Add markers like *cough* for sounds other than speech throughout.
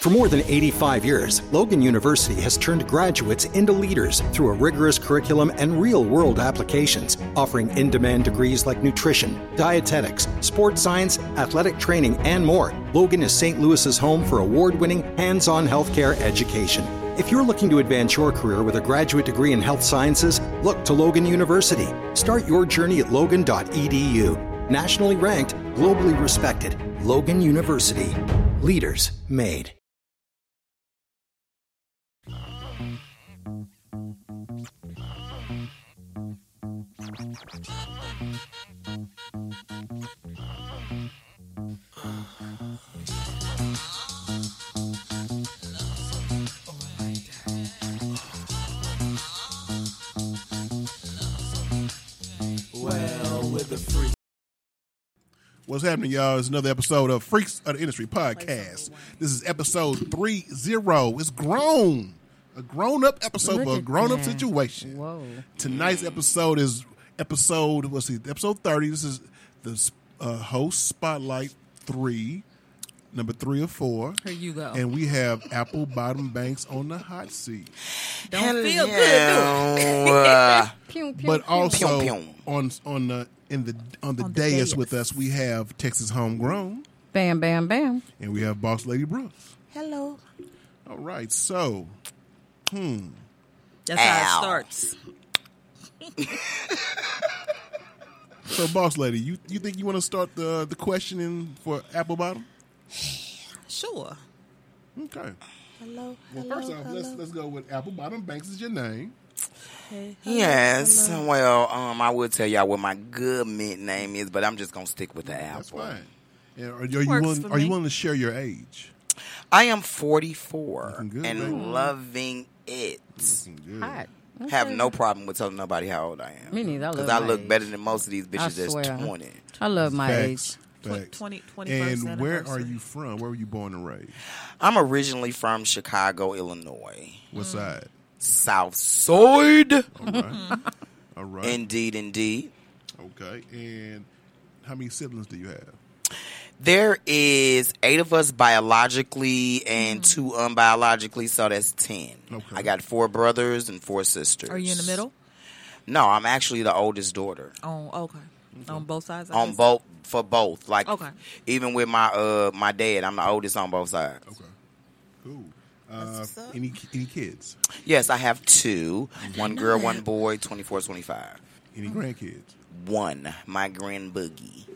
For more than 85 years, Logan University has turned graduates into leaders through a rigorous curriculum and real world applications, offering in demand degrees like nutrition, dietetics, sports science, athletic training, and more. Logan is St. Louis's home for award winning, hands on healthcare education. If you're looking to advance your career with a graduate degree in health sciences, look to Logan University. Start your journey at logan.edu. Nationally ranked, globally respected, Logan University. Leaders made. What's happening, y'all? It's another episode of Freaks of the Industry podcast. This is episode three zero. It's grown, a grown up episode Look for a at grown up that. situation. Whoa. Tonight's episode is episode what's it? Episode thirty. This is the uh, host spotlight three, number three or four. Here you go. And we have Apple Bottom Banks on the hot seat, Don't feel good, do *laughs* it. Uh, Pew, pew, but also Pew, pew. on on the in the on the On the dais dais. with us we have Texas Homegrown Bam, bam, bam. and we have Boss Lady Brux. hello. All right, so hmm. That's Ow. how it starts. *laughs* so Boss Lady, you you think you want to start the the questioning for Apple Bottom? Sure. Okay. Hello. Well, first off, let's let's go with Apple Bottom Banks is your name. Yes. Well, um, I will tell y'all what my good mint name is, but I'm just gonna stick with the Apple. That's fine. And are, are you Works willing, for are you me. willing to share your age? I am 44 good, and baby. loving it. Looking good. Hot. Have no problem with telling nobody how old I am. Me neither. I Because love I my look age. better than most of these I bitches that's 20. I love my Facts. age. Facts. 20 21st and where are you from? Where were you born and raised? I'm originally from Chicago, Illinois. What hmm. side? South Side. All right. Hmm. *laughs* All right. Indeed, indeed. okay. And how many siblings do you have? There is eight of us biologically and hmm. two unbiologically, so that's ten. Okay. I got four brothers and four sisters. Are you in the middle? No, I'm actually the oldest daughter. Oh, okay. On both sides. I On guess? both for both. Like Okay. even with my uh my dad, I'm the oldest on both sides. Okay. Cool. Uh, any any kids? Yes, I have two. One girl, one boy, 24, 25. Any grandkids? One, my grand boogie.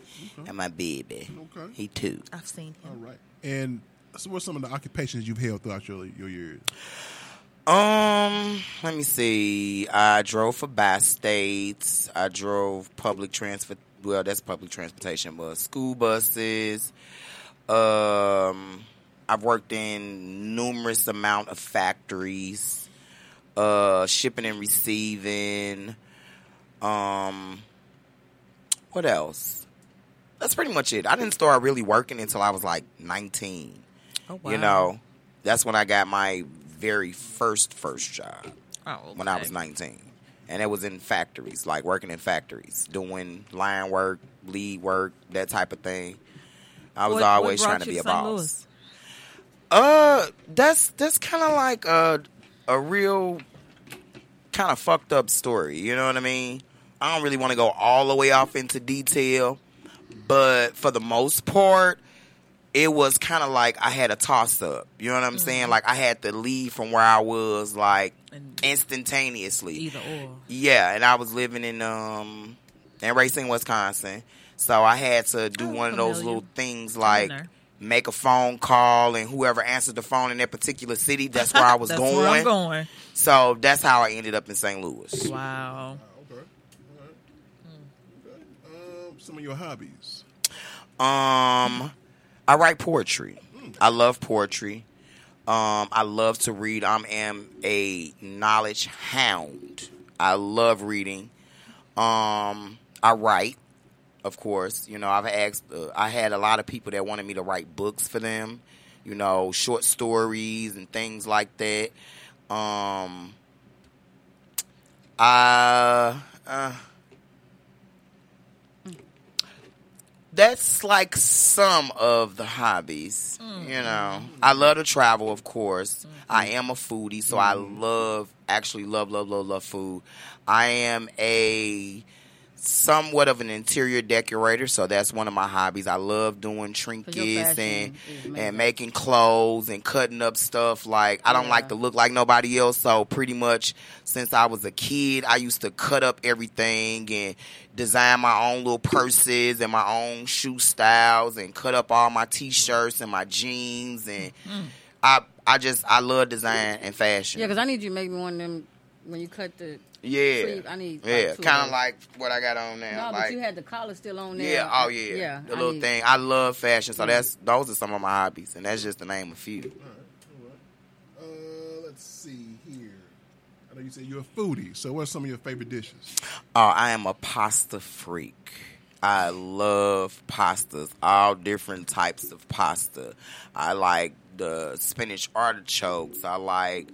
And my baby. Okay. He two. I've seen him. All right. And so, what's some of the occupations you've held throughout your your years? Um, let me see. I drove for Bass States. I drove public transport. Well, that's public transportation, but school buses. Um, I've worked in numerous amount of factories. Uh, shipping and receiving. Um, what else? That's pretty much it. I didn't start really working until I was like nineteen. Oh, wow. You know, that's when I got my very first first job Oh, when I was 19. And it was in factories, like working in factories, doing line work, lead work, that type of thing. I was What- always what trying to be a St. boss. Louis? Uh, that's that's kind of like a a real kind of fucked up story. You know what I mean? I don't really want to go all the way off into detail, but for the most part, it was kind of like I had a toss up. You know what I'm saying? Like I had to leave from where I was like And- instantaneously. Either or. Yeah, and I was living in um in Racine, Wisconsin. So I had to do Oh, one of those little things like make a phone call and whoever answered the phone in that particular city, that's where I *laughs* was That's going. where I'm going. So that's how I ended up in St. Louis. Wow. Okay. All right. Okay. Um, some of your hobbies. Um I write poetry. I love poetry. Um I love to read. I am a knowledge hound. I love reading. Um I write. of course. You know, I've asked, uh, I had a lot of people that wanted me to write books for them, you know, short stories and things like that. Um, I, uh, that's like some of the hobbies. You know, I mm-hmm. love to travel, of course. I mm-hmm. am a foodie, so I mm-hmm. love, actually love, love, love, love food. I am a somewhat of an interior decorator, so that's one of my hobbies. I love doing trinkets and and making clothes and cutting up stuff. Like I don't Yeah. like to look like nobody else, so pretty much since I was a kid, I used to cut up everything and design my own little purses and my own shoe styles and cut up all my t-shirts and my jeans and mm. I I just I love design and fashion. Yeah, because I need you to make me one of them when you cut the Yeah. sleeve. I need yeah, two of kind of like what I got on now. No, like, but you had the collar still on there. yeah, oh yeah, yeah. the I little need- thing. I love fashion, so that's those are some of my hobbies, and that's just to name a few. Uh, let's see here. I know you said you're a foodie. So, what's some of your favorite dishes? Oh, I am a pasta freak. I love pastas, all different types of pasta. I like the spinach artichokes. I like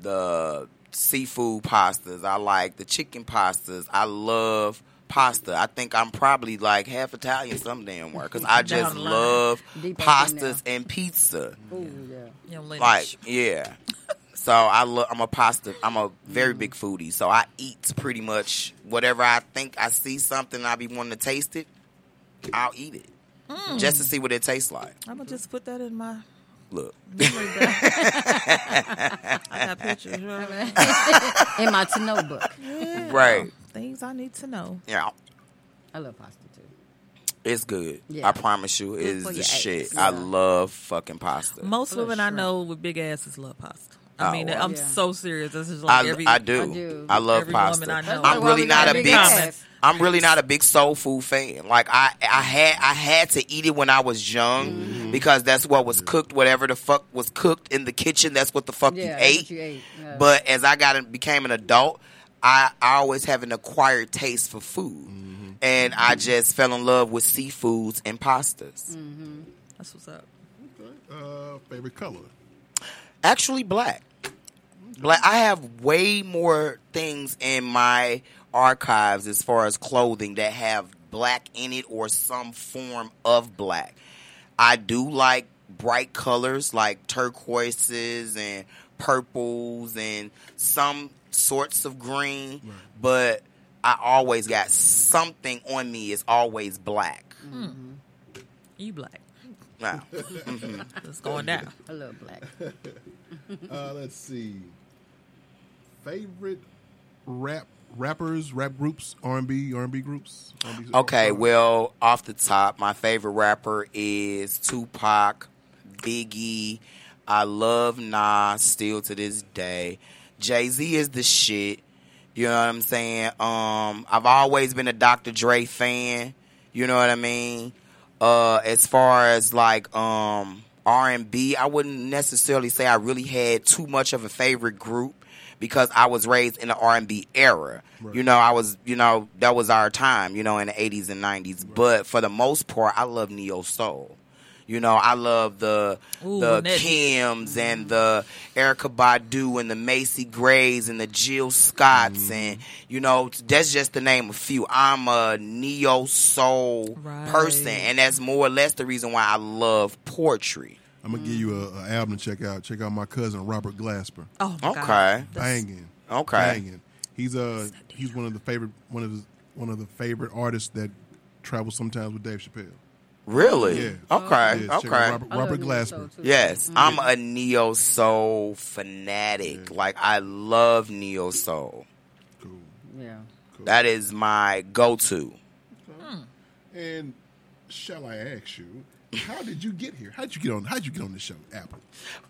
the seafood pastas. I like the chicken pastas. I love pasta. I think I'm probably like half Italian some damn where because I *laughs* just Down the line. love Deep pastas and pizza. Ooh, yeah. Your. Like, yeah. *laughs* So I love. I'm a pasta. I'm a very big foodie. So I eat pretty much whatever I think I see something I be wanting to taste it. I'll eat it mm. just to see what it tastes like. I'm gonna just put that in my Look. *laughs* I got pictures. right? *laughs* In my to know book. Yeah. Right. Things I need to know. yeah, I love pasta too. it's good. Yeah. I promise you, it's for the your shit. ass. I love fucking pasta. Most Little women I know with big asses love pasta. I Oh, mean, wow. I'm Yeah. so serious. This is like I, every. I do. I do. I love Every pasta. woman I know. I'm really not a big big. ass. I'm really not a big soul food fan. Like I, I had, I had to eat it when I was young Mm-hmm. because that's what was cooked. Whatever the fuck was cooked in the kitchen, that's what the fuck Yeah, you ate. you ate. Yeah. But as I got and became an adult, I, I always have an acquired taste for food, and I just fell in love with seafoods and pastas. Mm. That's what's up. Uh, favorite color? Actually, black. Black. I have way more things in my archives as far as clothing that have black in it or some form of black. I do like bright colors like turquoises and purples and some sorts of green, but I always got something on me is always black. You black. Now, *laughs* It's going down. I love black. *laughs* Uh, let's see. Favorite rap rappers, rap groups, R and B, R and B groups. R&B Okay, uh, well, off the top, my favorite rapper is Tupac, Biggie. I love Nas still to this day. Jay Z is the shit. You know what I'm saying? Um, I've always been a Dr. Dre fan. You know what I mean? Uh, as far as like um R and B, I wouldn't necessarily say I really had too much of a favorite group because I was raised in the R and B era. You know, I was, you know, that was our time. You know, in the 80s and 90s. But for the most part, I love neo soul. You know, I love the Ooh, the that- Kims mm-hmm. and the Erykah Badu and the Macy Grays and the Jill Scotts mm-hmm. and you know that's just the name a few. I'm a neo soul Right. person, and that's more or less the reason why I love poetry. I'm gonna give you a, a album to check out. Check out my cousin Robert Glasper. Oh, my Okay. God. That's- Banging. Okay. Banging. He's uh he's one of the favorite one of his, one of the favorite artists that travels sometimes with Dave Chappelle. Really? Yeah. Okay. Yeah, check okay. Robert, I Robert Glasper. soul, too. Yes, I'm a neo soul fanatic. Like I love neo soul. Cool. Yeah. That is my go-to. And shall I ask you, how did you get here? How did you get on? How did you get on the show, Apple?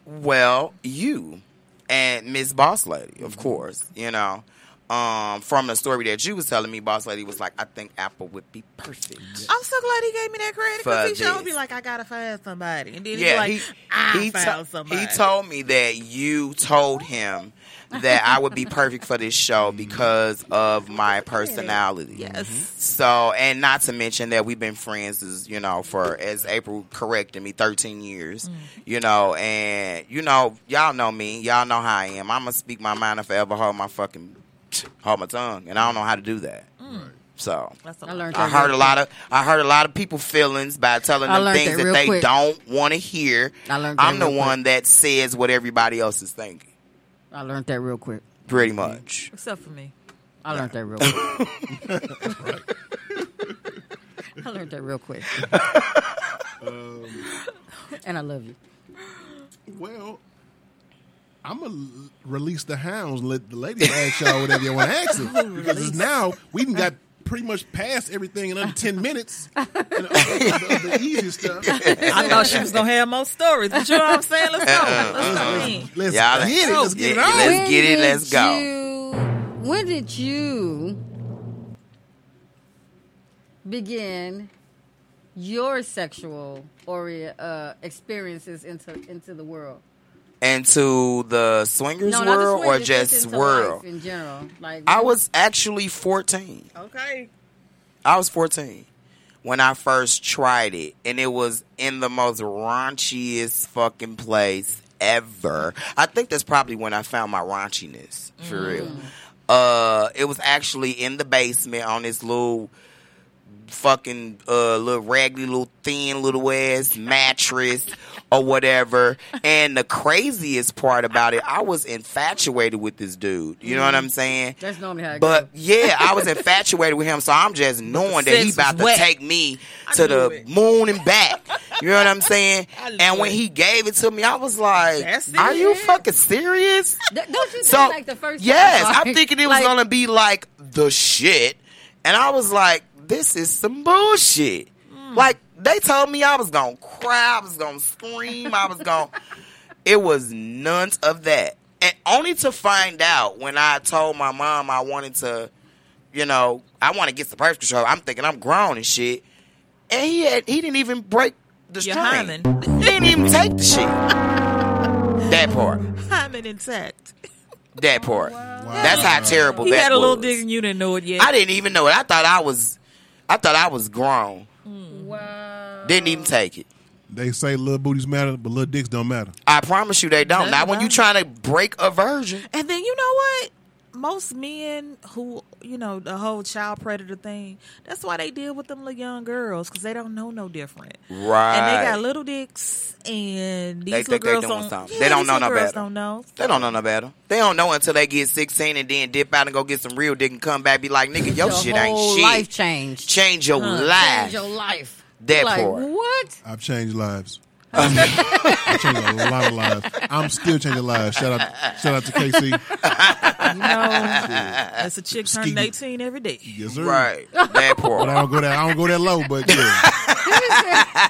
Well, you and Miss Boss Lady, of course. You know, um, from the story that you was telling me, Boss Lady was like, "I think Apple would be perfect." I'm so glad he gave me that credit because he showed this. me like I gotta find somebody, and then he's Yeah, like, he I he, found to- somebody. he told me that you told him that I would be perfect for this show because of my personality. Yes. Mm-hmm. So, and not to mention that we've been friends, as you know, for as April corrected me, thirteen years. Mm. You know, and you know, y'all know me. Y'all know how I am. I'm gonna speak my mind if I ever hold my fucking hold my tongue, and I don't know how to do that. Mm. So That's a I lot. learned I heard a lot quick. of I heard a lot of people feelings by telling them things that that, they quick. don't want to hear. I learned. I'm the real quick. one that says what everybody else is thinking. I learned that real quick. Pretty much. Except for me. I learned that real quick. *laughs* I learned that real quick. Um, and I love you. Well, I'm gonna release the hounds. and Let the ladies ask y'all whatever you want to ask them *laughs* because it's now we done got pretty much past everything in under ten *laughs* minutes. Uh, the, the, the easy stuff. I thought she was gonna have more stories, but you know what I'm saying? Let's go. Let's go in. Let's Y'all- get it. Let's get it on. let's get it, let's go. You, when did you begin your sexual or uh, experiences into into the world? Into the swingers No, not the world or swingers, just into world? life in general. Like I was actually 14. Okay. I was 14 when I first tried it, and it was in the most raunchiest fucking place ever. I think that's probably when I found my raunchiness for real. Uh, it was actually in the basement on this little fucking uh little raggedy little thin little ass mattress or whatever and the craziest part about it i was infatuated with this dude you know what i'm saying That's normally how it but goes. yeah, I was *laughs* infatuated with him, so I'm just knowing that sex he about to wet. take me to the it. moon and back. You know what I'm saying? *laughs* And when it. he gave it to me, I was like, "Are you fucking serious?" Don't you So like the first? yes, time, I'm thinking it was like, gonna be like the shit, and I was like, "This is some bullshit." Hmm. Like they told me I was gonna cry, I was gonna scream, I was gonna. *laughs* It was none of that, and only to find out when I told my mom I wanted to, you know, I want to get the birth control. I'm thinking I'm grown and shit, and he had he didn't even break the Your string. hymen. He didn't even take the shit. *laughs* That part. Hymen intact. That part. Oh, That's how terrible He that had a little was. dick and you didn't know it yet. I didn't even know it. I thought I was, I thought I was grown. Hmm. Wow. Didn't even take it. They say little booties matter, but little dicks don't matter. I promise you they don't. That's Not when you right. trying to break a virgin. And then you know what? Most men who, you know, the whole child predator thing, that's why they deal with them little young girls because they don't know no different. Right. And they got little dicks, and these They little think girls doing don't. something. Yeah, They don't know no girls better. Don't know. They don't know no better. They don't know until they get 16 and then dip out and go get some real dick and come back be like, nigga, your, Your shit whole ain't shit. life changed. Change your life. Change your life. That like, part. What? I've changed lives. *laughs* I've changed a lot of lives. I'm still changing lives. Shout out, shout out to KC. You know, as a chick turning 18 every day. Yes, sir. Right. That But I don't go that. I don't go that low. But yeah,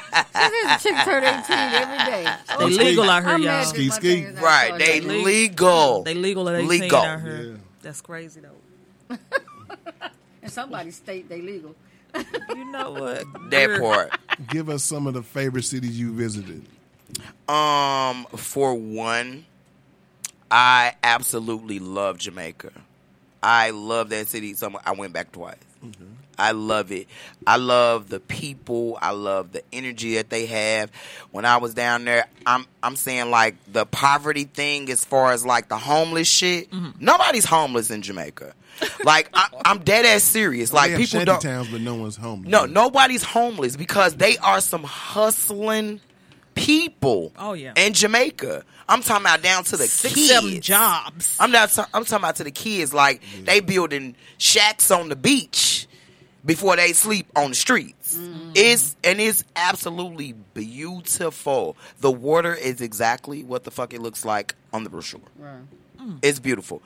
This chick turned 18 every day. They oh, legal out here, I'm y'all. mad Ski, that my ski. fingers ain't Right. started They that legal. legal. They legal at 18 Legal. out here. Yeah. That's crazy though. *laughs* In somebody's state, they legal. *laughs* You know what? That part. *laughs* give us some of the favorite cities you visited. Um, for one, I absolutely love Jamaica. I love that city. So much. I went back twice. I love it. I love the people. I love the energy that they have. When I was down there, I'm I'm saying like the poverty thing as far as like the homeless shit. Nobody's homeless in Jamaica. Like I, I'm dead ass serious. Like they have people don't. towns, but no one's homeless. No, nobody's homeless because they are some hustling people. Oh, yeah. in Jamaica. I'm talking about down to the Six, kids. seven jobs. I'm not. I'm talking about to the kids. Like they building shacks on the beach before they sleep on the streets. Mm-hmm. It's and it's absolutely beautiful. The water is exactly what the fuck it looks like on the brochure. Right. It's beautiful.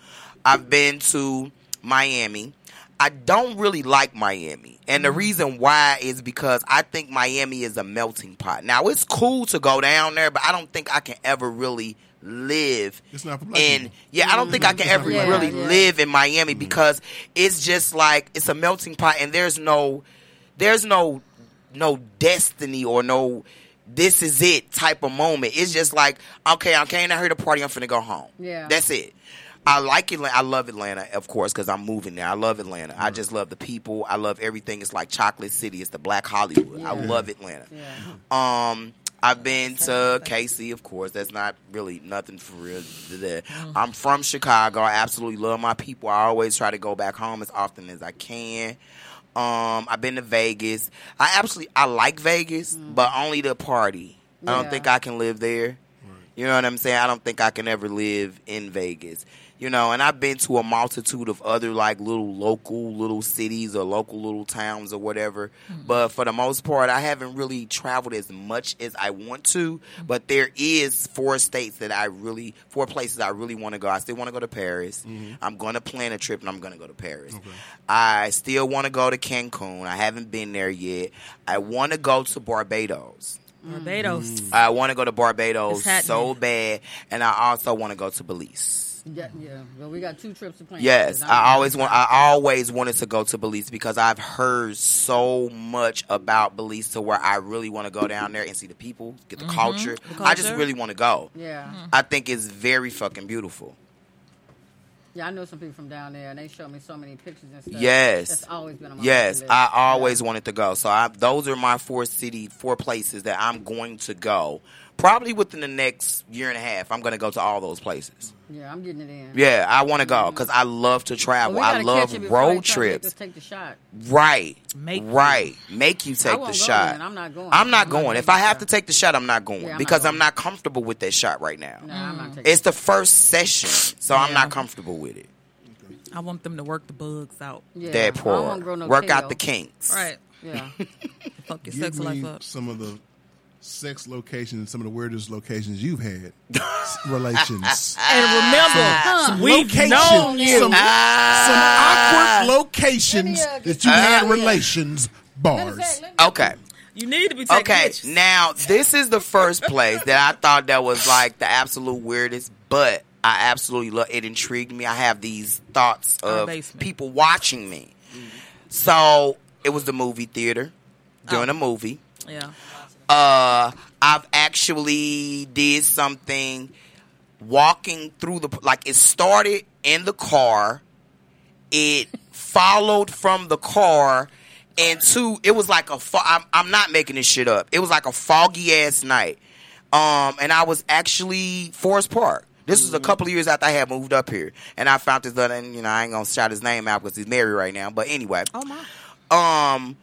I've been to Miami. I don't really like Miami. And the Mm. reason why is because I think Miami is a melting pot. Now, it's cool to go down there, but I don't think I can ever really live It's not for black in people. yeah i don't think i can ever for black really. Yeah, yeah. live in miami because it's just like it's a melting pot and there's no there's no no destiny or no this is it type of moment it's just like okay i came out here to party i'm finna go home Yeah. that's it I like Atlanta. I love Atlanta, of course, because I'm moving there. I love Atlanta. I just love the people. I love everything. It's like Chocolate City. It's the Black Hollywood. I love Atlanta. Yeah. Um, I've been to KC, of course. That's not really nothing for real. There. I'm from Chicago. I absolutely love my people. I always try to go back home as often as I can. Um, I've been to Vegas. I absolutely I like Vegas, but only the party. I don't think I can live there. You know what I'm saying? I don't think I can ever live in Vegas. You know, and I've been to a multitude of other like little local little cities or local little towns or whatever. Mm-hmm. But for the most part, I haven't really traveled as much as I want to. Mm-hmm. But there is four states that I really, four places I really want to go. I still want to go to Paris. Mm-hmm. I'm going to plan a trip and I'm going to go to Paris. I still want to go to Cancun. I haven't been there yet. I want to go to Barbados. Mm. Barbados. I want to go to Barbados so bad, and I also want to go to Belize. Yeah, yeah. Well, we got two trips to plan. Yes, I'm- always want. I always wanted to go to Belize because I've heard so much about Belize to where I really want to go down there and see the people, get the mm-hmm. culture. The I just really want to go. Yeah, mm-hmm. I think it's very fucking beautiful. yeah. I know some people from down there, and they showed me so many pictures and stuff. Yes. that's always been on my Yes, list. I always Yeah. wanted to go. So I, those are my four city, four places that I'm going to go. Probably within the next year and a half, I'm going to go to all those places. Yeah, I'm getting it in. Yeah, I want to go mm-hmm. because I love to But travel. we I love catch it road try trips. us take the shot. Right. Make you. right. Make you take won't the go shot. then. I'm not going. I'm not I'm going. gonna If I have the to take the shot, I'm not going Yeah, I'm not because I'm not comfortable with that shot right now. No, I'm not taking. It's the first session, so I'm not comfortable with it. I want them to work the bugs out. yeah. That poor. wanna no Work tail. out the kinks. Right. Yeah. *laughs* Fuck your Give sex life up. some of the sex locations, some of the weirdest locations you've had. *laughs* relations. And remember, we've Location. known you. Some, some awkward locations Let me, uh, that you had Uh, relations bars. Okay. You need to be taking Okay, pictures. now this is the first place that I thought that was like the absolute weirdest, but I absolutely love it. Intrigued me. I have these thoughts of people watching me. So it was the movie theater during Oh. a movie. Yeah. Uh, I've actually did something walking through the like it started in the car. It followed from the car, and two, it was like a. Fo- I'm, I'm not making this shit up. It was like a foggy ass night. Um, and I was actually Forest Park. This was a couple of years after I had moved up here, and I found this other. And you know, I ain't gonna shout his name out because he's married right now. But anyway, Oh my. um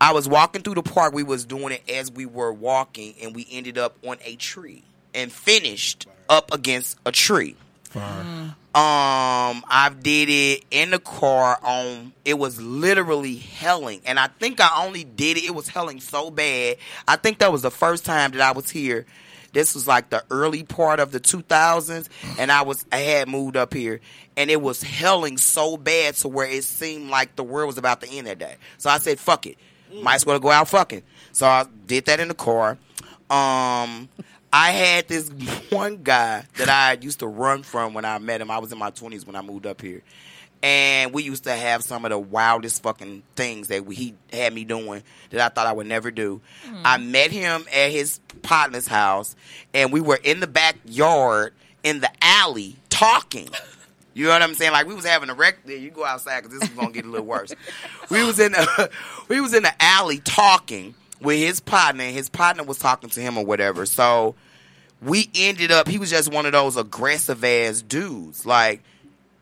I was walking through the park. We was doing it as we were walking, and we ended up on a tree and finished up against a tree. Fire. Um, I did it in the car on. It was literally helling, and I think I only did it. It was helling so bad. I think that was the first time that I was here. This was like the early part of the 2000s, and I was I had moved up here, and it was helling so bad to where it seemed like the world was about to end that day. So I said, "Fuck it, might as well go out fucking." So I did that in the car. Um, I had this *laughs* one guy that I used to run from when I met him. I was in my twenties when I moved up here, and we used to have some of the wildest fucking things that we, he had me doing that I thought I would never do. I met him at his partner's house, and we were in the backyard in the alley talking. You know what I'm saying? Like we was having a wreck there. You go outside because this is gonna get a little worse. we was in the *laughs* we was in the alley talking with his partner. and His partner was talking to him or whatever. So we ended up. He was just one of those aggressive ass dudes. Like,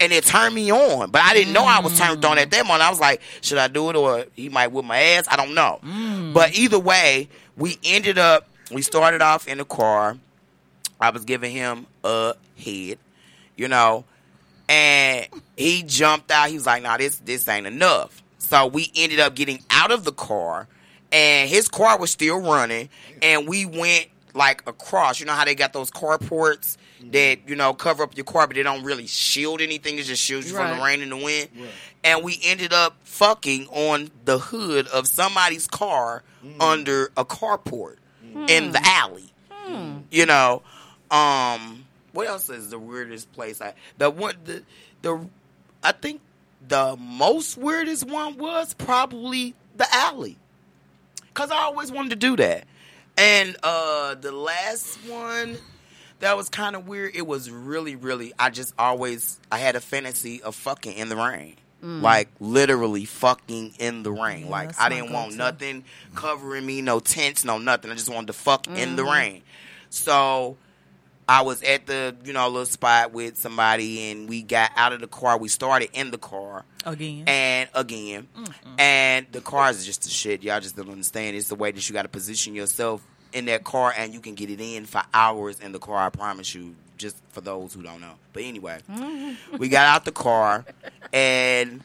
and it turned me on. But I didn't know I was turned on at that moment. I was like, should I do it or he might whip my ass? I don't know. Mm. But either way, we ended up. We started off in the car. I was giving him a head, you know, and he jumped out. He was like, "Nah, this this ain't enough." So we ended up getting out of the car, and his car was still running, and we went like across. You know how they got those carports mm-hmm. that you know cover up your car, but they don't really shield anything. It just shields you from the rain and the wind. And we ended up fucking on the hood of somebody's car mm. under a carport mm. in the alley hmm. you know um what else is the weirdest place? I the one the the i think the most weirdest one was probably the alley. Because i always wanted to do that. And uh the last one that was kind of weird it was really really i just always i had a fantasy of fucking in the rain. Like literally fucking in the rain. Yeah, like i didn't want go-to. nothing covering me no tents no nothing. I just wanted to fuck in the rain. So I was at the you know little spot with somebody, and we got out of the car. We started in the car Again. and again, and the car is just the shit. Y'all just don't understand. It's the way that you got to position yourself in that car, and you can get it in for hours in the car. I promise you. Just for those who don't know. But anyway, mm-hmm. we got out the car, and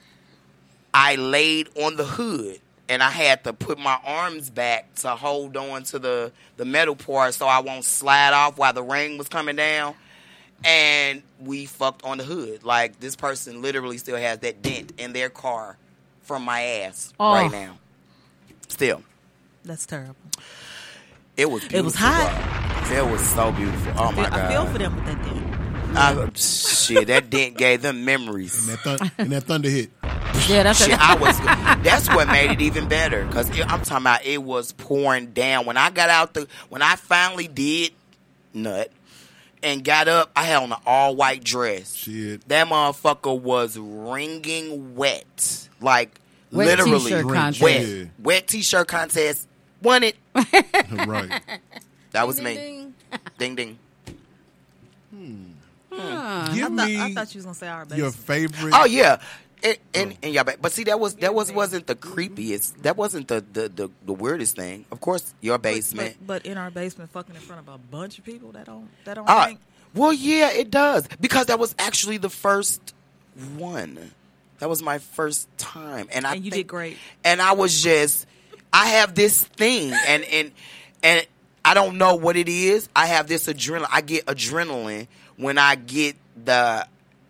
I laid on the hood and I had to put my arms back to hold on to the, the metal part so I won't slide off while the rain was coming down. And we fucked on the hood. Like this person literally still has that dent in their car from my ass Oh. right now. Still. That's terrible. It was beautiful. It was hot. It was so beautiful. Oh my I god. I feel for them with that thing. I- shit, that dent gave them memories. And that, thun- and that thunder hit. Yeah, that's Shit, I was. That's what made it even better. Cause it, I'm talking about it was pouring down when I got out the when I finally did nut and got up. I had on an all white dress. Shit. That motherfucker was wringing wet, like Wet literally t-shirt wet. Yeah. Wet t-shirt contest. Won it. *laughs* right. That was Ding, me. ding, Ding ding. Give I thought, me I thought you was gonna say our basement. your favorite. Oh yeah. And, and, and yeah, but, but see that was that was wasn't the creepiest. That wasn't the, the, the, the weirdest thing. Of course, your basement. But, but in our basement, fucking in front of a bunch of people that don't that don't Uh, think. well, yeah, it does because that was actually the first one. That was my first time, and I you think- did great. And I was just, I have this thing, and and and I don't know what it is. I have this adrenaline. I get adrenaline when I get the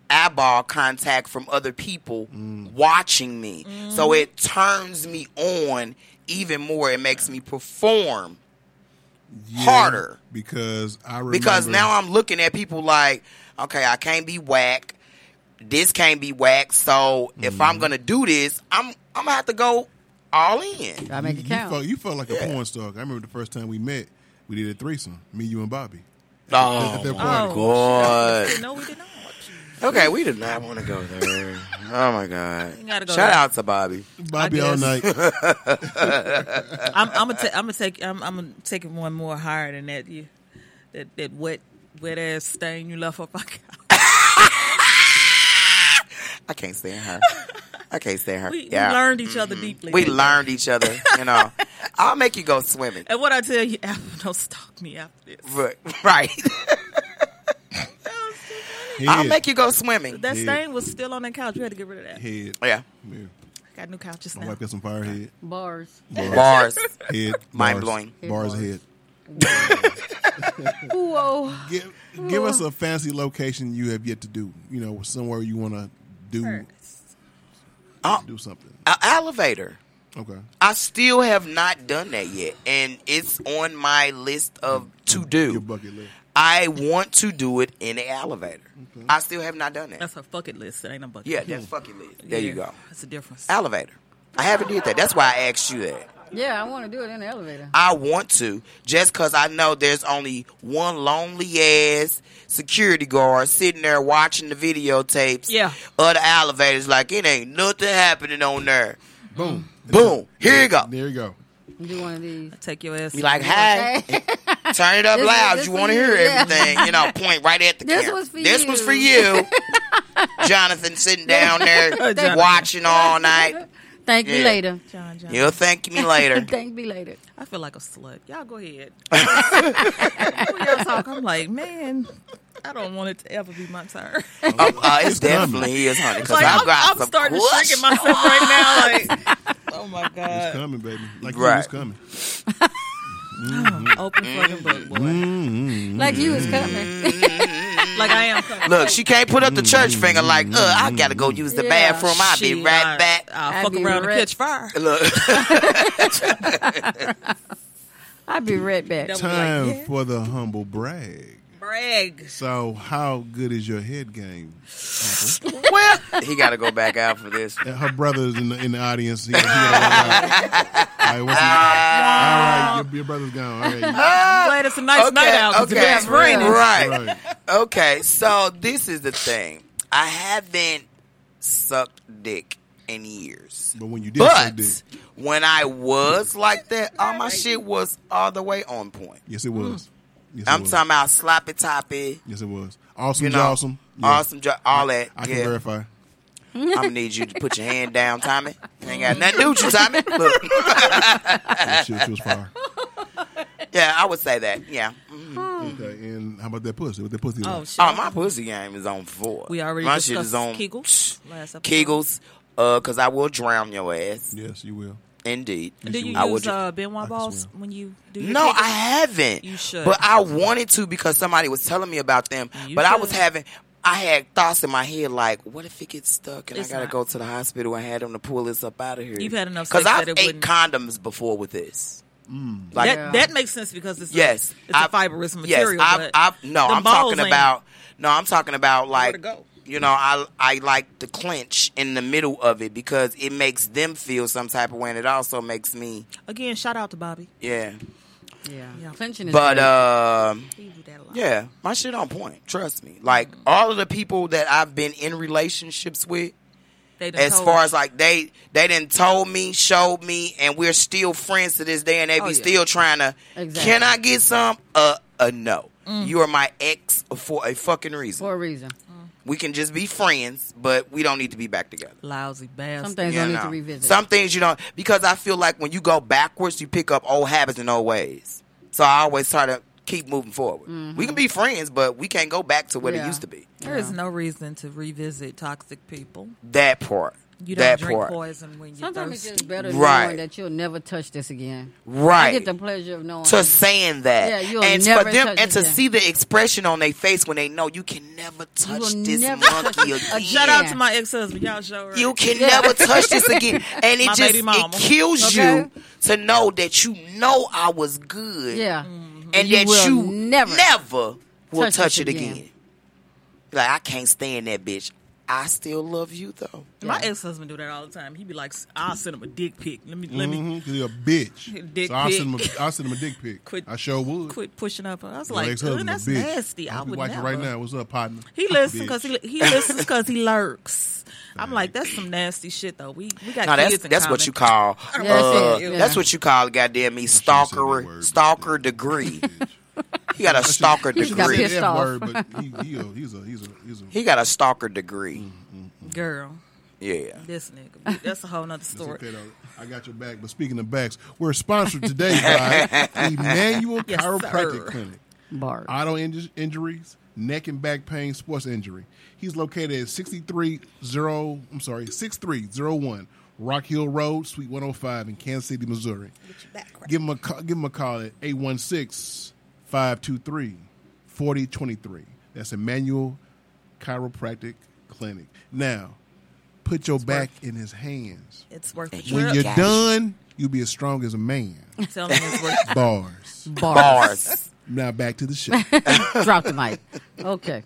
eyeball contact from other people mm. watching me. So mm-hmm. it turns me on even more. It makes me perform Yeah, harder. because I remember because now I'm looking at people like, okay, I can't be whack. This can't be whack. So if I'm mm-hmm. gonna do this, I'm I'm gonna have to go all in. Gotta make it you count. felt, you felt like a Yeah. porn star. I remember the first time we met, we did a threesome, me, you, and Bobby. Oh At their my party. god. Oh, no, we did not. Okay, we did not want to go there. Oh my god. You gotta go Shout there. out to Bobby. Bobby all night. *laughs* I'm, I'm gonna ta- I'm gonna take I'm, I'm gonna take it one more higher than that. You that that wet wet ass stain you left up my *laughs* couch. I can't stand her. I can't stand her. We, yeah. we learned each other mm-hmm. deeply. We learned each other, you know. *laughs* I'll make you go swimming. And what I tell you, *laughs* don't stalk me after this. Right. *laughs* right. I'll Head. make you go swimming. That Yeah. stain was still on that couch. We had to get rid of that. Head. Yeah. Yeah. Got new couches My now. wife got some fire head. Bars. Bars. *laughs* Head. Mind bars. blowing. Bars Head ahead. Whoa. Give, give us a fancy location you have yet to do. You know, somewhere you want to do Uh, do something. an elevator. Okay. I still have not done that yet, and it's on my list of to do. Your do. bucket list. I want to do it in the elevator. I still have not done that. That's a fucking list. That ain't a bucket. Yeah, that's fucking list. There you go. That's a difference. Elevator. I haven't did that. That's why I asked you that. Yeah, I want to do it in the elevator. I want to just because I know there's only one lonely ass security guard sitting there watching the videotapes Yeah. of the elevators like it ain't nothing happening on there. Boom. Boom. Here you go. There you go. Do one of these. Take your ass. Be like, hey, Hey. *laughs* *laughs* turn it up This- loud. this you want to you, hear yeah. everything. You know, point right at the *laughs* This camera. was for this you. was for you. Jonathan sitting down there Jonathan. watching all night. Thank me Yeah. later. John, John. You'll thank me later. Thank me later. I feel like a slut. Y'all go ahead. when y'all talk, I'm like, man, I don't want it to ever be my turn. *laughs* Uh, uh, it's It's coming. definitely is, honey. Because like, I've I'm, I'm some starting to kush. shrink myself right now. Like, *laughs* oh my god, It's coming, baby. Like Right. you was coming. open fucking book, boy. Mm-hmm. Like you was coming. *laughs* Like I am coming. Look, she can't put up the church finger like, uh, I gotta go use the Yeah. bathroom. I'll be Shit, right I- back. I'll I'd fuck around right- and catch fire. Look, I'll be right back. Time Like, yeah. for the humble brag. Brag. So, how good is your head game? *laughs* well, he gotta go back out for this. Her brother's in the, in the audience. He, he gotta walk out. *laughs* All right, what's he- all right your, your brother's gone. All right. I'm glad it's a nice Okay, night out because okay. it's raining. Right. right. Okay, so this is the thing. I haven't sucked dick in years. But when you did suck But dick, when I was like that, all my shit was all the way on point. yes, it was. Yes, I'm was. talking about sloppy toppy. Yes, it was awesome, You know, awesome, awesome, jo- all that. I can yeah. verify. *laughs* I'm gonna need you to put your hand down, Tommy. Ain't got nothing to do with you, Tommy. Look. Yeah, she, she was fire. yeah, I would say that. Yeah. Okay, and how about that pussy? What that pussy? Oh, like? Oh, my pussy game is on four. we already my discussed shit is on Kegels last episode. Kegels. Uh, cause I will drown your ass. yes, you will. Indeed. Do you I will use dr- uh, Ben Wa balls swim. when you do your No, Kegels? I haven't. You should. But I wanted to because somebody was telling me about them. You but I was having, I had thoughts in my head like, what if it gets stuck and It's I gotta not. go to the hospital and had them to pull this up out of here? You've had enough Because I've that it ate wouldn't- condoms before with this. Mm. Like, that Yeah. that makes sense because it's yes, a, it's a I've- fibrous material. Yes, I've, but I've no, I'm talking about. No, I'm talking about like to go. You know, I I like the clinch in the middle of it because it makes them feel some type of way, and it also makes me, Again, shout out to Bobby. yeah. Yeah. Yeah. Clinching is But great. um, do that yeah, my shit on point. Trust me. Like all of the people that I've been in relationships with, They done as far you. as like they they didn't told me, showed me, and we're still friends to this day, and they be Oh, yeah. still trying to. Exactly. Can I get some? Uh, uh, no. Mm. You are my ex for a fucking reason. for a reason. We can just be friends, but we don't need to be back together. lousy bastard. Some things You don't need to revisit. Some things you don't because I feel like when you go backwards, you pick up old habits and old ways. So I always try to keep moving forward. Mm-hmm. We can be friends, but we can't go back to what it used to be. There is no reason to revisit toxic people. That part. You don't that drink part. poison when you're Sometimes it's thirsty. just better Right. knowing that you'll never touch this again. Right. I get the pleasure of knowing. to saying that. Yeah, you'll and never for them touch and to again. see the expression on their face when they know you can never touch this never monkey a- again. Shout out to my ex husband. Y'all show her. You can Yeah. never touch this again. *laughs* And it My just it kills Okay. you to know that you know I was good. yeah. Mm-hmm. And You that you never never will touch touch, it again. again. Like I can't stand that bitch. I still love you though. My ex husband do that all the time. He'd be like, "I'll send him a dick pic. Let me let me Mm-hmm, Cause you're a bitch. *laughs* Dick so I'll pic. send him. A, I'll send him a dick pic. Quit- I sure would. quit pushing up." I was Your like, ex-husband a "That's bitch. nasty." I I'll be would watching never. right now. What's up, partner? He listens Bitch. because he he listens because he lurks. I'm like, that's some nasty shit though. We we got No, that's kids in that's what common. you call. *laughs* Yeah, that's uh, it. Yeah. That's what you call goddamn me shouldn't have said that stalker word, stalker degree. He got a stalker He got degree. pissed off. word, but he, he a, he's a he's a he's a. He got a stalker degree. Mm, mm, mm, girl. Yeah. This nigga. That's a whole nother story. okay though. I got your back. But speaking of backs, we're sponsored today by *laughs* Emmanuel Yes, Chiropractic sir. Clinic. Bars. Auto inj- injuries, neck and back pain, sports injury. He's located at 630, I'm sorry, 6301 Rock Hill Road, Suite 105 in Kansas City, Missouri. Give him a call, give him a call at 816-523-4023. That's Emmanuel Chiropractic Clinic. Now, put your back in his hands. It's worth the When you're Gosh. done, you'll be as strong as a man. *laughs* Tell him it's worth. Bars. Bars. Bars. *laughs* now back to the show. *laughs* Drop the mic. Okay.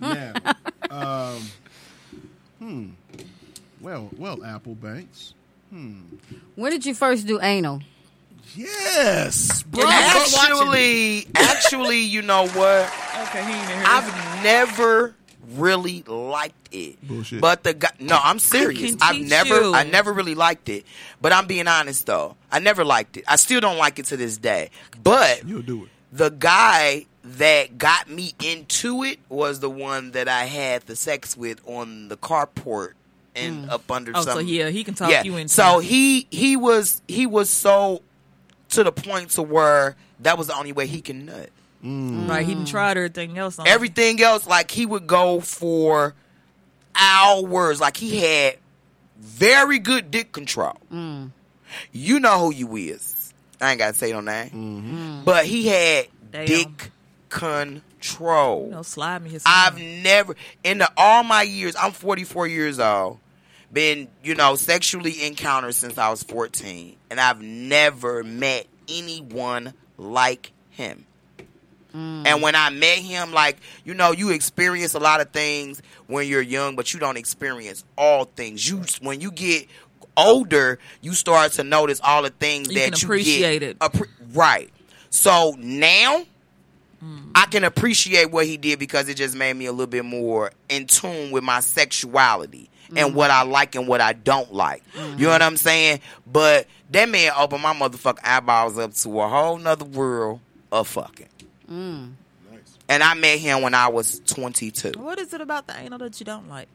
now, um, hmm. Well, well, Apple Banks. Hmm. When did you first do anal? Yes, bro. Actually, actually, you know what? Okay, he ain't in here. I've never really liked it. Bullshit. But the guy, no, I'm serious. I've never, you. I never really liked it. But I'm being honest though, I never liked it. I still don't like it to this day. But You'll do it. the guy that got me into it was the one that I had the sex with on the carport and mm. up under Oh, so yeah, uh, he can talk yeah. you into. So he he was he was so to the point to where that was the only way he can nut. Mm. right, he done tried everything else. On it. Everything else, like he would go for hours. Like he had very good dick control. Mm. You know who you is. I ain't gotta say no name. Mm-hmm. But he had Damn. dick control. You know, slide me his. I've never in the, all my years. I'm 44 years old. Been you know sexually encountered since I was 14, and I've never met anyone like him. Mm. And when I met him, like you know, you experience a lot of things when you're young, but you don't experience all things. You when you get older, you start to notice all the things You that you appreciate get, it. appre- right. So now mm. I can appreciate what he did because it just made me a little bit more in tune with my sexuality and what I like and what I don't like. You know what I'm saying? But that man opened my motherfucking eyeballs up to a whole nother world of fucking. Mm. Nice. and I met him when I was 22. What is it about the anal that you don't like?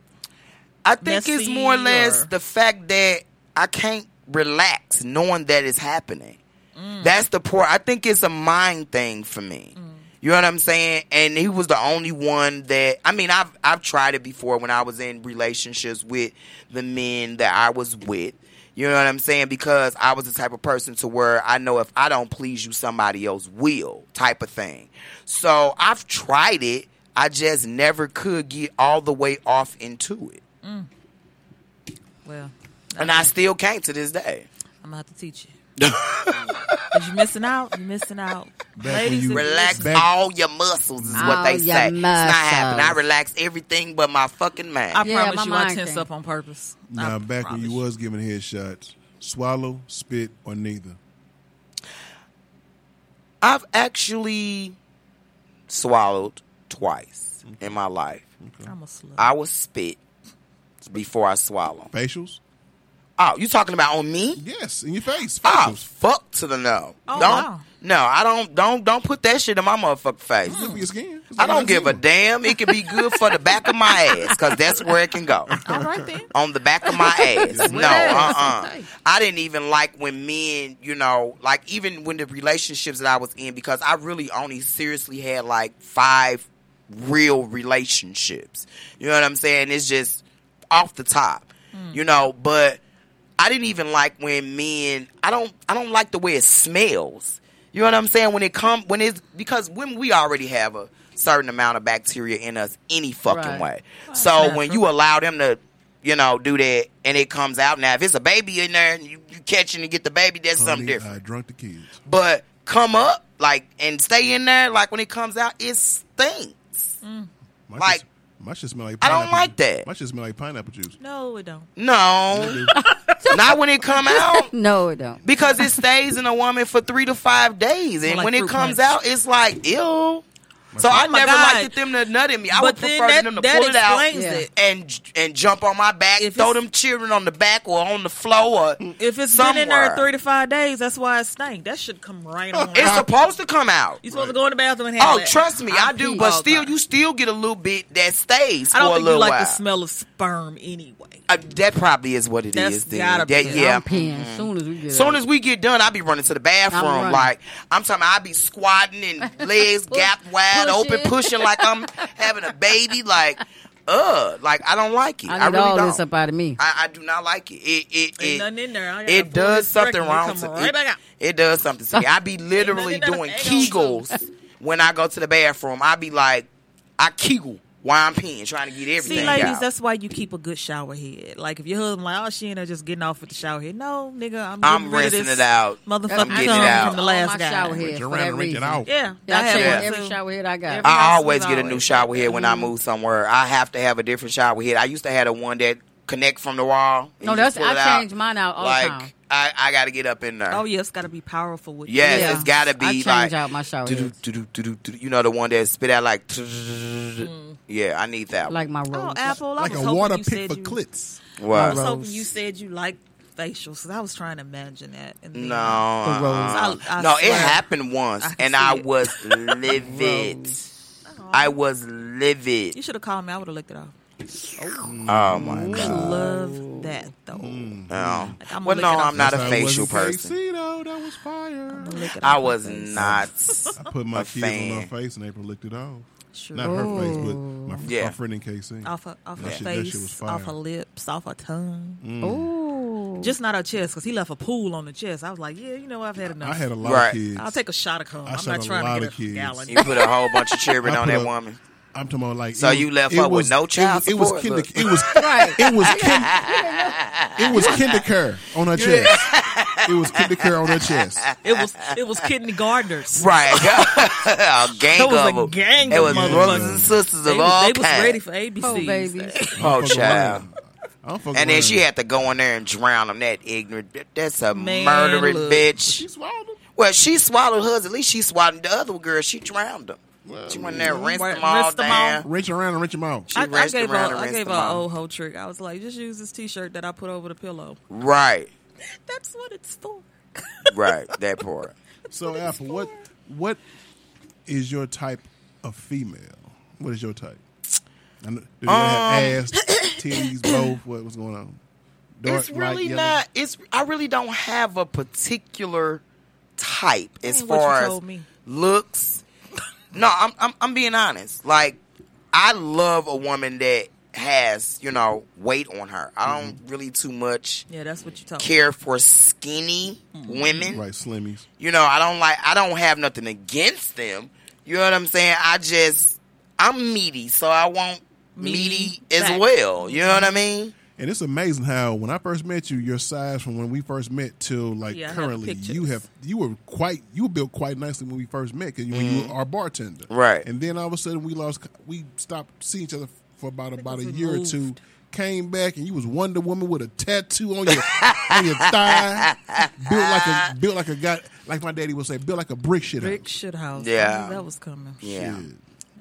I think it's more or less or- the fact that I can't relax knowing that it's happening. Mm. That's the part. I think it's a mind thing for me. You know what I'm saying? And he was the only one that I mean, I've I've tried it before when I was in relationships with the men that I was with. You know what I'm saying? Because I was the type of person to where I know if I don't please you, somebody else will, type of thing. So I've tried it. I just never could get all the way off into it. Mm. Well, And I still can't to this day. I'm gonna have to teach you. Cause you're missing out. You're missing out. Back Ladies, you- Relax Back- all your muscles is what they your say. It's not happening. I relax everything but my fucking mind. I Yeah, promise my you, I tense thing. up on purpose. Now, I back when you promise was giving headshots, swallow, spit, or neither. I've actually swallowed twice in my life. I'm a slut. I was spit before I swallow. Facials? Oh, you talking about on me? Yes, in your face. Oh, fuck to the no. Oh, don't. wow. No, I don't. Don't don't put that shit in my motherfucking face. Look for your skin. It's I don't give a damn. It can be good for the back of my ass because that's where it can go. *laughs* All right then. on the back of my *laughs* ass. No, Yes. uh uh Okay. I didn't even like when men, you know, like even when the relationships that I was in, because I really only seriously had like five real relationships. You know what I'm saying? It's just off the top, you know, but I didn't even like when men, I don't, I don't like the way it smells. You know what I'm saying? When it come, when it's, because when we already have a certain amount of bacteria in us any fucking Right. way. So when you allow them to, you know, do that and it comes out now, if it's a baby in there and you, you catch it and get the baby, that's something different. I drunk the kids. But come up, like, and stay in there, like when it comes out, it stinks. Mm. My Like- shit, my shit smell like I don't pineapple like that. My shit smell like pineapple juice. No, it don't. No, *laughs* not when it come *laughs* out. No, it don't. Because it stays in a woman for three to five days, and like when it comes punch. out, it's like ew. So I Oh my never God. liked them to nut in me. I but would then prefer that, them to that pull it out it. and and jump on my back, If throw them children on the back or on the floor. Or If it's been in there three to five days, that's why it stank. That should come right on. It's supposed to come out. You're supposed to go in the bathroom and have Oh, it. trust me, I, do. But still, time. you still get a little bit that stays I don't think you like while. the smell of sperm anyway. Uh, that probably is what it is. That's Then. gotta be That- yeah. I'm peeing as soon as we get Soon out. as we get done, I'll be running to the bathroom. I'm like I'm talking, I'll be squatting and *laughs* legs Push- gapped wide pushing. open, pushing like I'm *laughs* having a baby. Like, uh, like I don't like it. I I, really all don't. this up out of me. I, I do not like it. It it it, nothing in there. It does something wrong come to right it. It does something to me. I be literally doing there. Ain't no kegels when I go to the bathroom. I be like, I kegel while I'm peeing, trying to get everything See, ladies, out. that's why you keep a good shower head. Like if your husband like, oh, she ain't just getting off with the shower head. No, nigga, I'm I'm rid of rinsing this it out. Motherfucking I'm getting it out. from the All last my guy. shower Rinse head it for around that and it reason. out. Yeah, Yeah, I have Yeah. every shower head I got. Every- I always is get a new shower like head that. when I move somewhere. I have to have a different shower head. I used to have the one that connect from the wall. No, that's I change mine out all like, the time. I, I got to get up in there. Oh yeah, it's got to be powerful with you. Yes, Yeah. it's got to be I change like out my shower you know the one that spit out like. Mm. Yeah, I need that. like my oh, rose. Oh, Apple, Like a water you pit said for you, clits. What? I was hoping you said you like facials. 'cause I was trying to imagine that. And No, The uh-uh. rose. uh-uh. I- I no, it happened once, I and I it. was *laughs* livid. I was livid. You should have called me. I would have licked it off. Oh, oh my I god! love that though. Mm. No. Like, I'ma Well, no. I'm not a That's how it was facial in person. Casino, that was fire. I was not. *laughs* I put my A kids on fan. her face and April licked it off. Sure. Not her face, but my, Yeah. my friend in KC. Off her, off her That shit- that shit face, was off her lips, off her tongue. Mm. Ooh. Just not her chest, because he left a pool on the chest. I was like, yeah, you know, I've had enough. I had a lot Right. of kids. I'll take a shot of cum. I I'm not trying to get a kids. gallon. You put a whole bunch of children on that a- woman. I'm talking about like. So it you left it her with was- no it child was- It was, support? kinder, it was *laughs* Right. it was *laughs* kin, it was kindercare on her chest. It was kindercare on her chest. It was it was kidney gardeners. Right. *laughs* a gang There was of a them. gang It of was brothers and sisters They of was, all they was kinds. ready for ABCs. Poor babies. Oh, child. around. I don't fuck And then she had to go in there and drown them. That ignorant. That's a Man, murdering look. bitch. She swallowed. Well, she swallowed hers. At least she swallowed the other girl. She drowned them. She went there, and rinsed Rinse them all them all. down. Wrench around and wrench them out. She I, I gave her, around and I gave an old hoe trick. I was like, just use this T-shirt that I put over the pillow. Right, That's what it's for. *laughs* right. That part. So Apple, what what is your type of female? What is your type? I know- Do you have um, ass, *coughs* titties, both? What, what's going on? Dark, it's really yellow? not. It's I really don't have a particular type as ain't you far as me. looks. No, I'm, I'm I'm being honest. Like I love a woman that has you know weight on her. I don't Mm-hmm. really too much Yeah, that's what you told me. care for skinny women. Right, slimmies. You know, I don't like. I don't have nothing against them. You know what I'm saying? I just I'm meaty, so I want meaty, Meaty as back. well. You know what I mean? And it's amazing how when I first met you, your size from when we first met till like Yeah, I have currently, you have you were quite you were built quite nicely when we first met because when you were our bartender, Mm-hmm. Right. And then all of a sudden we lost, we stopped seeing each other for about about a we year or two. Came back and you was Wonder Woman with a tattoo on your *laughs* on your thigh, built like a built like a guy like my daddy would say, built like a brick shit. Brick house. shit house. Yeah. I knew that was coming. Yeah. Shit.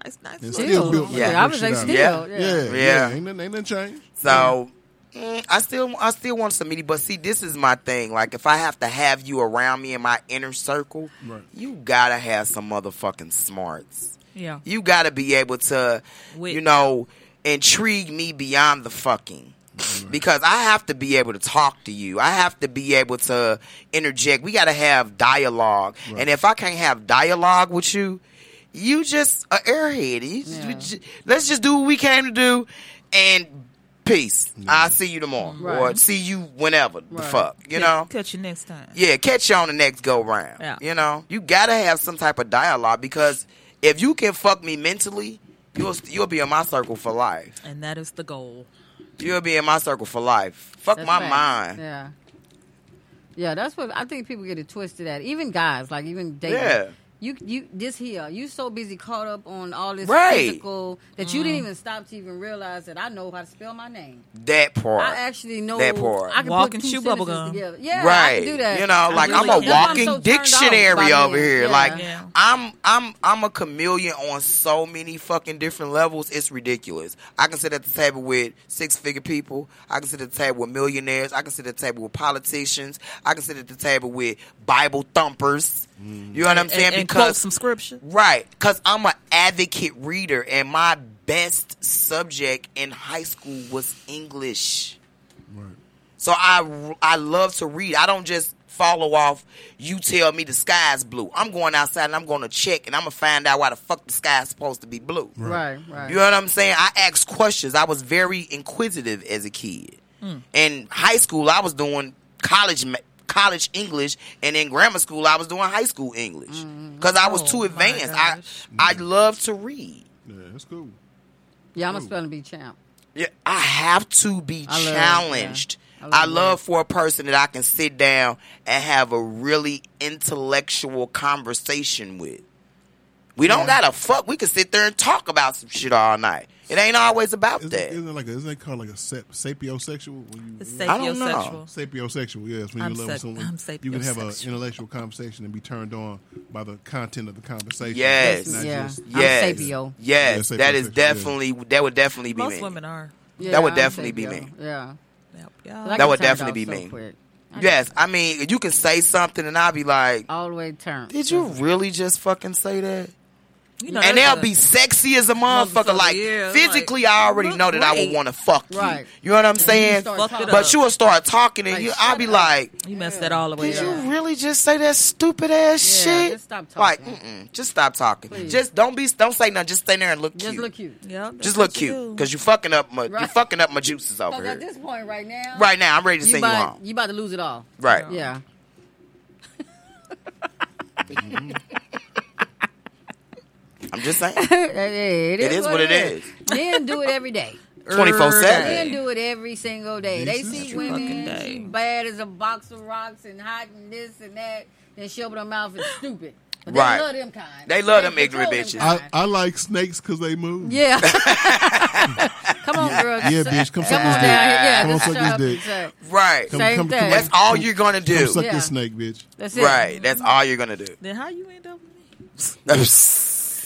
Nice, nice. And look. still built like Yeah. a I brick was shit like, house. still. Yeah. Yeah. Yeah, Yeah. yeah, ain't nothing, ain't nothing changed. So mm, I still I still want some meaty, but see, this is my thing. Like, if I have to have you around me in my inner circle, Right. you gotta have some motherfucking smarts. Yeah. You gotta be able to, Wit. you know, intrigue me beyond the fucking. Because I have to be able to talk to you. I have to be able to interject. We got to have dialogue. And if I can't have dialogue with you, you just a airhead. You- Yeah. you let's just do what we came to do and peace. I'll see you tomorrow. Or see you whenever the fuck. You Catch- know? Catch you next time. Yeah, catch you on the next go round. Yeah. You know, you gotta have some type of dialogue because if you can fuck me mentally, you'll you'll be in my circle for life. And that is the goal. You'll be in my circle for life. Fuck That's my facts. mind. Yeah. Yeah, that's what I think people get it twisted at. Even guys, like even dating. Yeah. You you this here, you so busy caught up on all this Right. physical that you didn't mm. even stop to even realize that I know how to spell my name. That part. I actually know That part. I can Walk put and two chew bubble gum. together. Yeah, I right. can do that. You know, I like really I'm a can. That's why I'm walking so dictionary over men. here. Yeah. Like Yeah. I'm I'm I'm a chameleon on so many fucking different levels. It's ridiculous. I can sit at the table with six figure people. I can sit at the table with millionaires. I can sit at the table with politicians. I can sit at the table with Bible thumpers. Mm-hmm. You know what I'm saying? And, and quote because some scripture. Right, because I'm an advocate reader, and my best subject in high school was English. Right. So I I love to read. I don't just follow off. You tell me the sky's blue. I'm going outside and I'm going to check, and I'm gonna find out why the fuck the sky's supposed to be blue. Right, right. You know what I'm saying? I asked questions. I was very inquisitive as a kid. Hmm. In high school, I was doing college ma- college English, and in grammar school, I was doing high school English mm-hmm. because I was Oh, too advanced. I. I love to read. Yeah, that's cool. yeah, I'm a spelling bee champ. Yeah, I have to be I love- challenged. yeah. I I love love, for a person that I can sit down and have a really intellectual conversation with. We don't gotta fuck. We can sit there and talk about some shit all night. It ain't always about Isn't, that. isn't it like a, isn't it called like a sap, sapiosexual? When you, It's I don't know. sapiosexual. Sapiosexual, yes. When I'm you love sap- someone, I'm you can have an intellectual conversation and be turned on by the content of the conversation. Yes. Not Yeah. just- I'm Yes, sapio. yes, Yeah, that is sapiosexual, yeah. definitely that would definitely be Most me. women are. Yeah, That would I'm definitely be me. Yeah. Yep. Yeah. That would definitely be so me. quick. I Yes, I mean you can say something and I'll be like, All the way turned. "Did you really just fucking say that?" You know, and they'll a- be sexy as a motherfucker. Motherfucker, Like yeah, physically, like, I already know that I would want to fuck you. Right. You know what I'm And saying? start Fucked talking. it But you will start talking and Like, you, I'll be up. like, You messed that all the way "Did up. you really just say that stupid ass Yeah, shit?" just stop talking. Like, talking. mm-mm, just stop talking. Please. Just don't be, don't say nothing. Just stay there and look Just cute. look cute. Yeah, Just look cute because you fucking up my, you're fucking up my juices over Because at this point right now, Right now, I'm ready to you send you about, home. you about to lose it all. Right. Yeah. *laughs* *laughs* Mm-hmm. I'm just saying. *laughs* Hey, it It is what it is. Men do it every day. *laughs* 24 7. Er, men 7. do it every single day. They This is see true. women Fucking day. she bad as a box of rocks and hot and this and that, then she open her mouth and stupid. But Right. they love them kind. They love them ignorant control bitches. them I. I like snakes because they move. yeah. *laughs* come on, girl. Yeah, bitch, come suck Come this on dick. Yeah, Come on, suck this dick. Right. Come, Same come, thing. come, That's all you're going to Come do. suck Yeah. this snake, bitch. That's it. Right. That's all you're going to do. Then how you end up with me?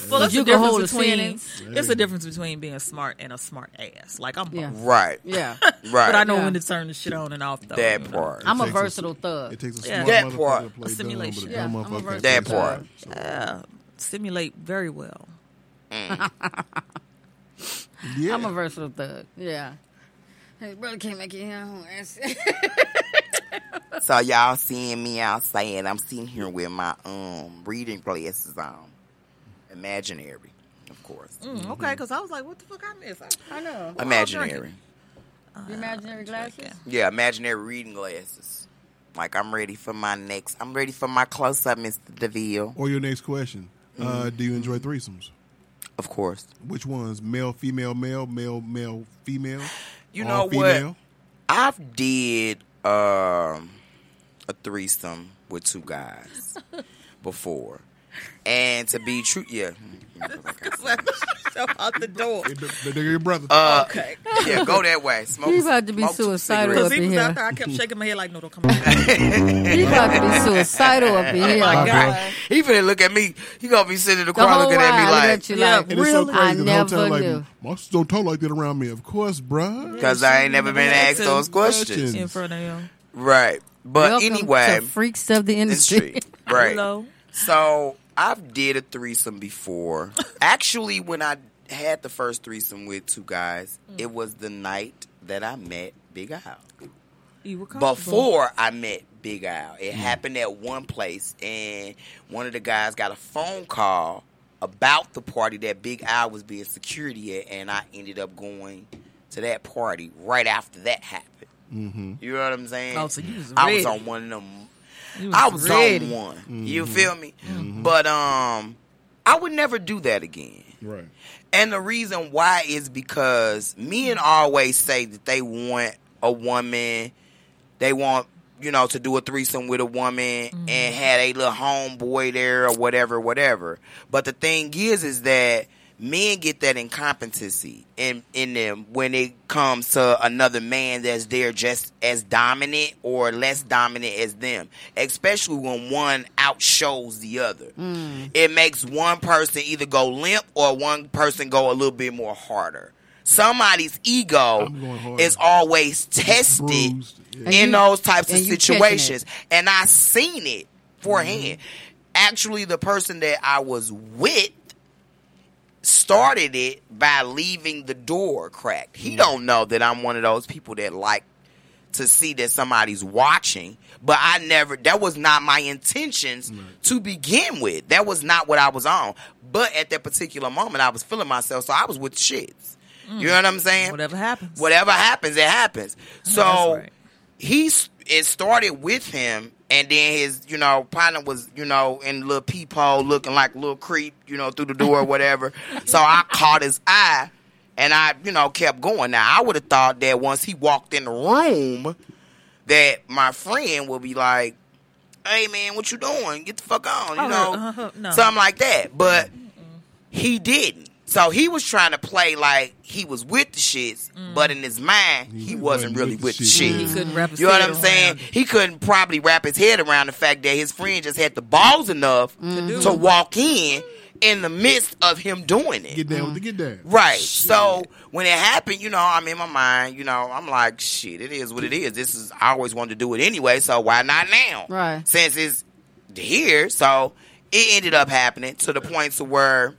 But Well, it's you a can hold difference a between sentence. it's a difference between being smart and a smart ass. Like I'm, Yeah. *laughs* right. Yeah. *laughs* Right. but I know Yeah. when to turn the shit on and off. Though, that you know? part. I'm a takes a- versatile thug. It takes a Yeah. smart That part. to play A dumb, simulation. but Yeah, I'm a versatile That part. smart. So, Yeah, simulate very well. *laughs* Yeah. I'm a versatile thug. Yeah. Hey, brother can't make it here. So y'all seeing me outside? I'm sitting here with my um reading glasses on, imaginary, of course, Mm, Okay, because I was like, what the fuck I miss? I- I know. imaginary. The imaginary glasses. Yeah, imaginary reading glasses. Like I'm ready for my next. I'm ready for my close up, Mr. Deville. Or your next question. Uh, do you enjoy threesomes? Of course. Which ones? Male, female, male, male, male, female. You all know what? female? I've did um a threesome with two guys *laughs* before, and to be true, yeah. Out the door. The- the- They're your brother. Uh, Okay. yeah, go that way. Smoke. He about to be smoke some suicidal Because up cigarettes. he in was here. out there, I kept shaking my head like, no, don't come on. *laughs* He about to be suicidal up in here. my. God. He finna look at me. He gonna be sitting in the The corner whole looking at me ride, like, look at you like, and it's so really? crazy. I 'cause the whole never time, like, knew. my sister don't talk like that around me. Of course, bruh. because I ain't never been asked those questions. Questions. In front of him. Right. But Welcome anyway, to freaks of the industry. industry. Right. Hello. So I've did a threesome before. *laughs* Actually, when I had the first threesome with two guys, it was the night that I met Big Al. You were. Before I met Big Al, it happened at one place, and one of the guys got a phone call about the party that Big Al was being security at, and I ended up going to that party right after that happened. Mm-hmm. You know what I'm saying? Oh, so you was I was on one of them You I was ready. on one. Mm-hmm. You feel me? Mm-hmm. But um, I would never do that again. Right. And the reason why is because men always say that they want a woman, they want you know to do a threesome with a woman mm-hmm. and had a little homeboy there or whatever, whatever. But the thing is, is that men get that incompetency in in them when it comes to another man that's there just as dominant or less dominant as them, especially when one outshows the other. Mm. It makes one person either go limp or one person go a little bit more harder. Somebody's ego I'm going harder. is always tested Yeah. In you- those types of and you catching situations, and I seen it mm-hmm. forehand. Actually, the person that I was with started it by leaving the door cracked. He don't know that I'm one of those people that like to see that somebody's watching, but I never that was not my intentions to begin with. That was not what I was on. But at that particular moment I was feeling myself, so I was with shits. You mm. know what I'm saying? Whatever happens. Whatever happens, it happens. So right. he's it started with him and then his, you know, partner was, you know, in little peephole looking like a little creep, you know, through the door or *laughs* whatever. so I caught his eye and I, you know, kept going. Now I would have thought that once he walked in the room that my friend would be like, Hey man, what you doing? Get the fuck on, you Oh, know. uh-huh, no. Something like that. But he didn't. So he was trying to play like he was with the shits, but in his mind, he, He wasn't wasn't really with the with the shit. shit. He couldn't wrap his You know what I'm saying? He couldn't probably wrap his head around the fact that his friend just had the balls enough do to it. walk in in the midst of him doing it. Get down with the mm. get down. Right. So when it happened, you know, I'm in my mind, you know, I'm like, shit, it is what it is. This is I always wanted to do it anyway, so why not now? Right. Since it's here, so it ended up happening to the point to where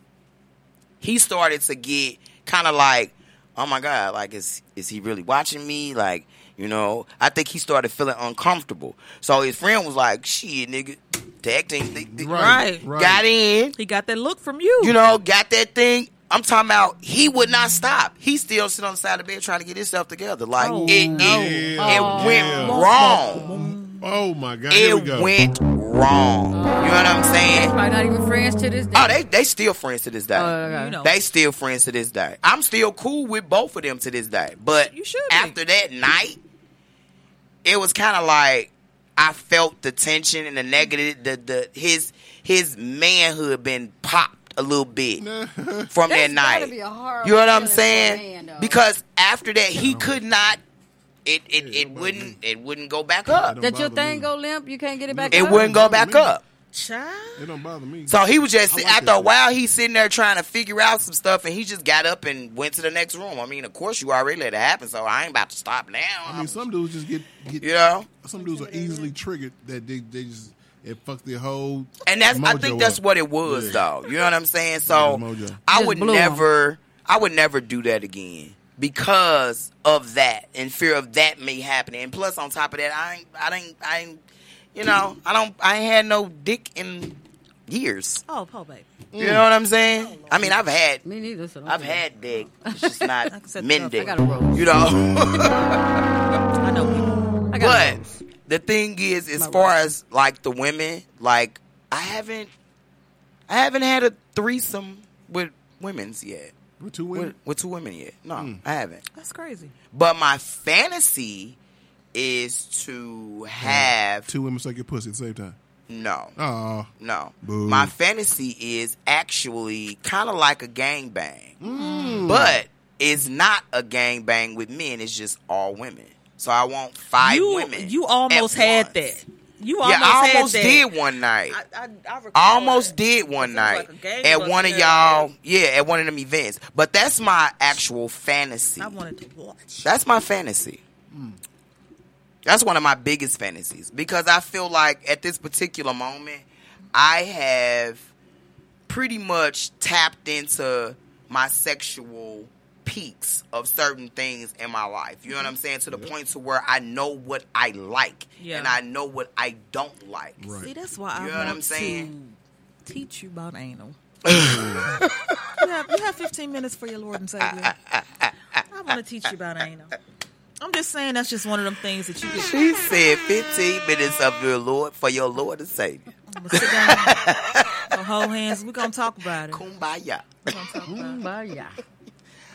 he started to get kind of like, oh my god, like is is he really watching me? Like, you know, I think he started feeling uncomfortable. So his friend was like, shit, nigga, tag team, they- they- Right. got in, He got that look from you. you know, got that thing. I'm talking about he would not stop. He still sit on the side of the bed trying to get himself together. Like Oh, it, no. it, Oh. it went Yeah. wrong. Oh my God. Here we It go. went wrong. You know what I'm saying? Probably not even friends to this oh, day. Oh, they they still friends to this day. Oh, okay. You know. They still friends to this day. I'm still cool with both of them to this day. But You should be. after that night, it was kind of like I felt the tension and the negative. The the his his manhood been popped a little bit *laughs* from that night. be a you know what I'm feeling for a saying? man, because after that, he could not. It it, it wouldn't it wouldn't go back up. don't That your thing me. go limp, you can't get it back It up? wouldn't go back me. up. Child. It don't bother me. So he was just I like after a while he's sitting there trying to figure out some stuff, and he just got up and went to the next room. I mean, of course you already let it happen, so I ain't about to stop now. I mean, some dudes just get get. you know, Some dudes are easily triggered that they they just it fucked the whole. And that's I think that's up. what it was Yeah. though. You know what I'm saying? So mojo. I would blew 'em. never I would never do that again because of that and fear of that may happen. And plus on top of that, I ain't I ain't I ain't you know, I don't I ain't had no dick in years. Oh, po baby. You know what I'm saying? Oh, I mean I've had Me neither. So I've had dick. *laughs* It's just not men dick. I got a rose. You know? *laughs* I know people. I But rose. the thing is, as My far as like the women, like I haven't, I haven't had a threesome with women's yet. With two women. with two women yet? No, I haven't. That's crazy. But my fantasy is to have Two women suck your pussy at the same time. no, Oh, no. Boo. My fantasy is actually kind of like a gangbang, Mm. but it's not a gangbang with men. It's just all women. So I want five you women. you almost at had once. that. You Yeah, almost I had almost did one night. I, I, I, I almost did one night like at one of y'all. Yeah, at one of them events. But that's my actual fantasy. I wanted to watch. That's my fantasy. That's one of my biggest fantasies because I feel like at this particular moment, I have pretty much tapped into my sexual peaks of certain things in my life. You know what I'm mm-hmm. saying? To the point to where I know what I like Yeah. and I know what I don't like. Right. See, that's why You I know want what I'm saying? to teach you about anal. *laughs* you, have, you have 15 minutes for your Lord and Savior. I want to teach you about anal. I'm just saying that's just one of them things that you could She said 15 minutes of your Lord for your Lord and Savior. I'm gonna sit down, go hold hands. We're going to talk about it. Kumbaya. We're going to talk about it.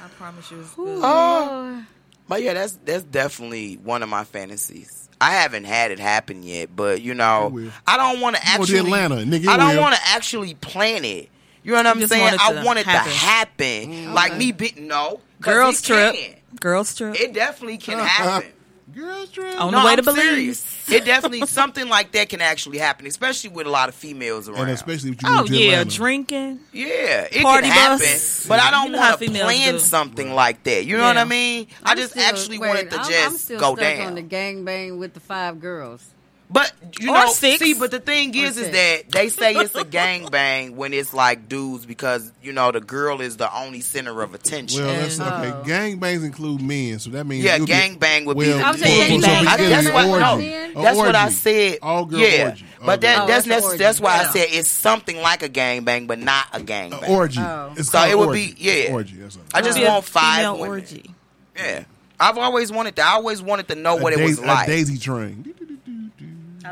But yeah. I promise you it's good. Oh. Uh, but yeah, that's that's definitely one of my fantasies. I haven't had it happen yet, but you know. I don't want to actually. Atlanta, nigga, I don't want to actually plan it. You know what I'm just saying? want it I want it happen. to happen. Like me, be, no, 'cause Girls it trip. can. Girls trip. It definitely can *laughs* happen. Girls trip. On no, the way I'm to Belize. It definitely *laughs* something like that can actually happen, especially with a lot of females around. and especially if you Oh, move to yeah. Atlanta. Drinking. Yeah, it Party can happen, bus. but I don't know want to plan do. something like that. You know what I mean? I I'm just still- actually wait, wanted to I'm, just I'm still go stuck down. on the gangbang with the five girls. But you Or know, six. see, but the thing is, is six. that they say it's a *laughs* gangbang when it's like dudes because you know the girl is the only center of attention. Well, that's And- okay. Oh. Gangbangs include men, so that means yeah, you'll be- gangbang would be. well, the I'm saying so- so gangbang. we I- get that's an what, no, orgy. A that's what I said. All girl yeah, orgy. All but that, girl- Oh, that's that's that's, that's why orgy. I said it's something like a gangbang, but not a gangbang. An orgy. Oh. It's So it would orgy. be- yeah. orgy. That's. I just Be want five female women. orgy. Yeah, I've always wanted that. I always wanted to know A what it was like. A daisy train.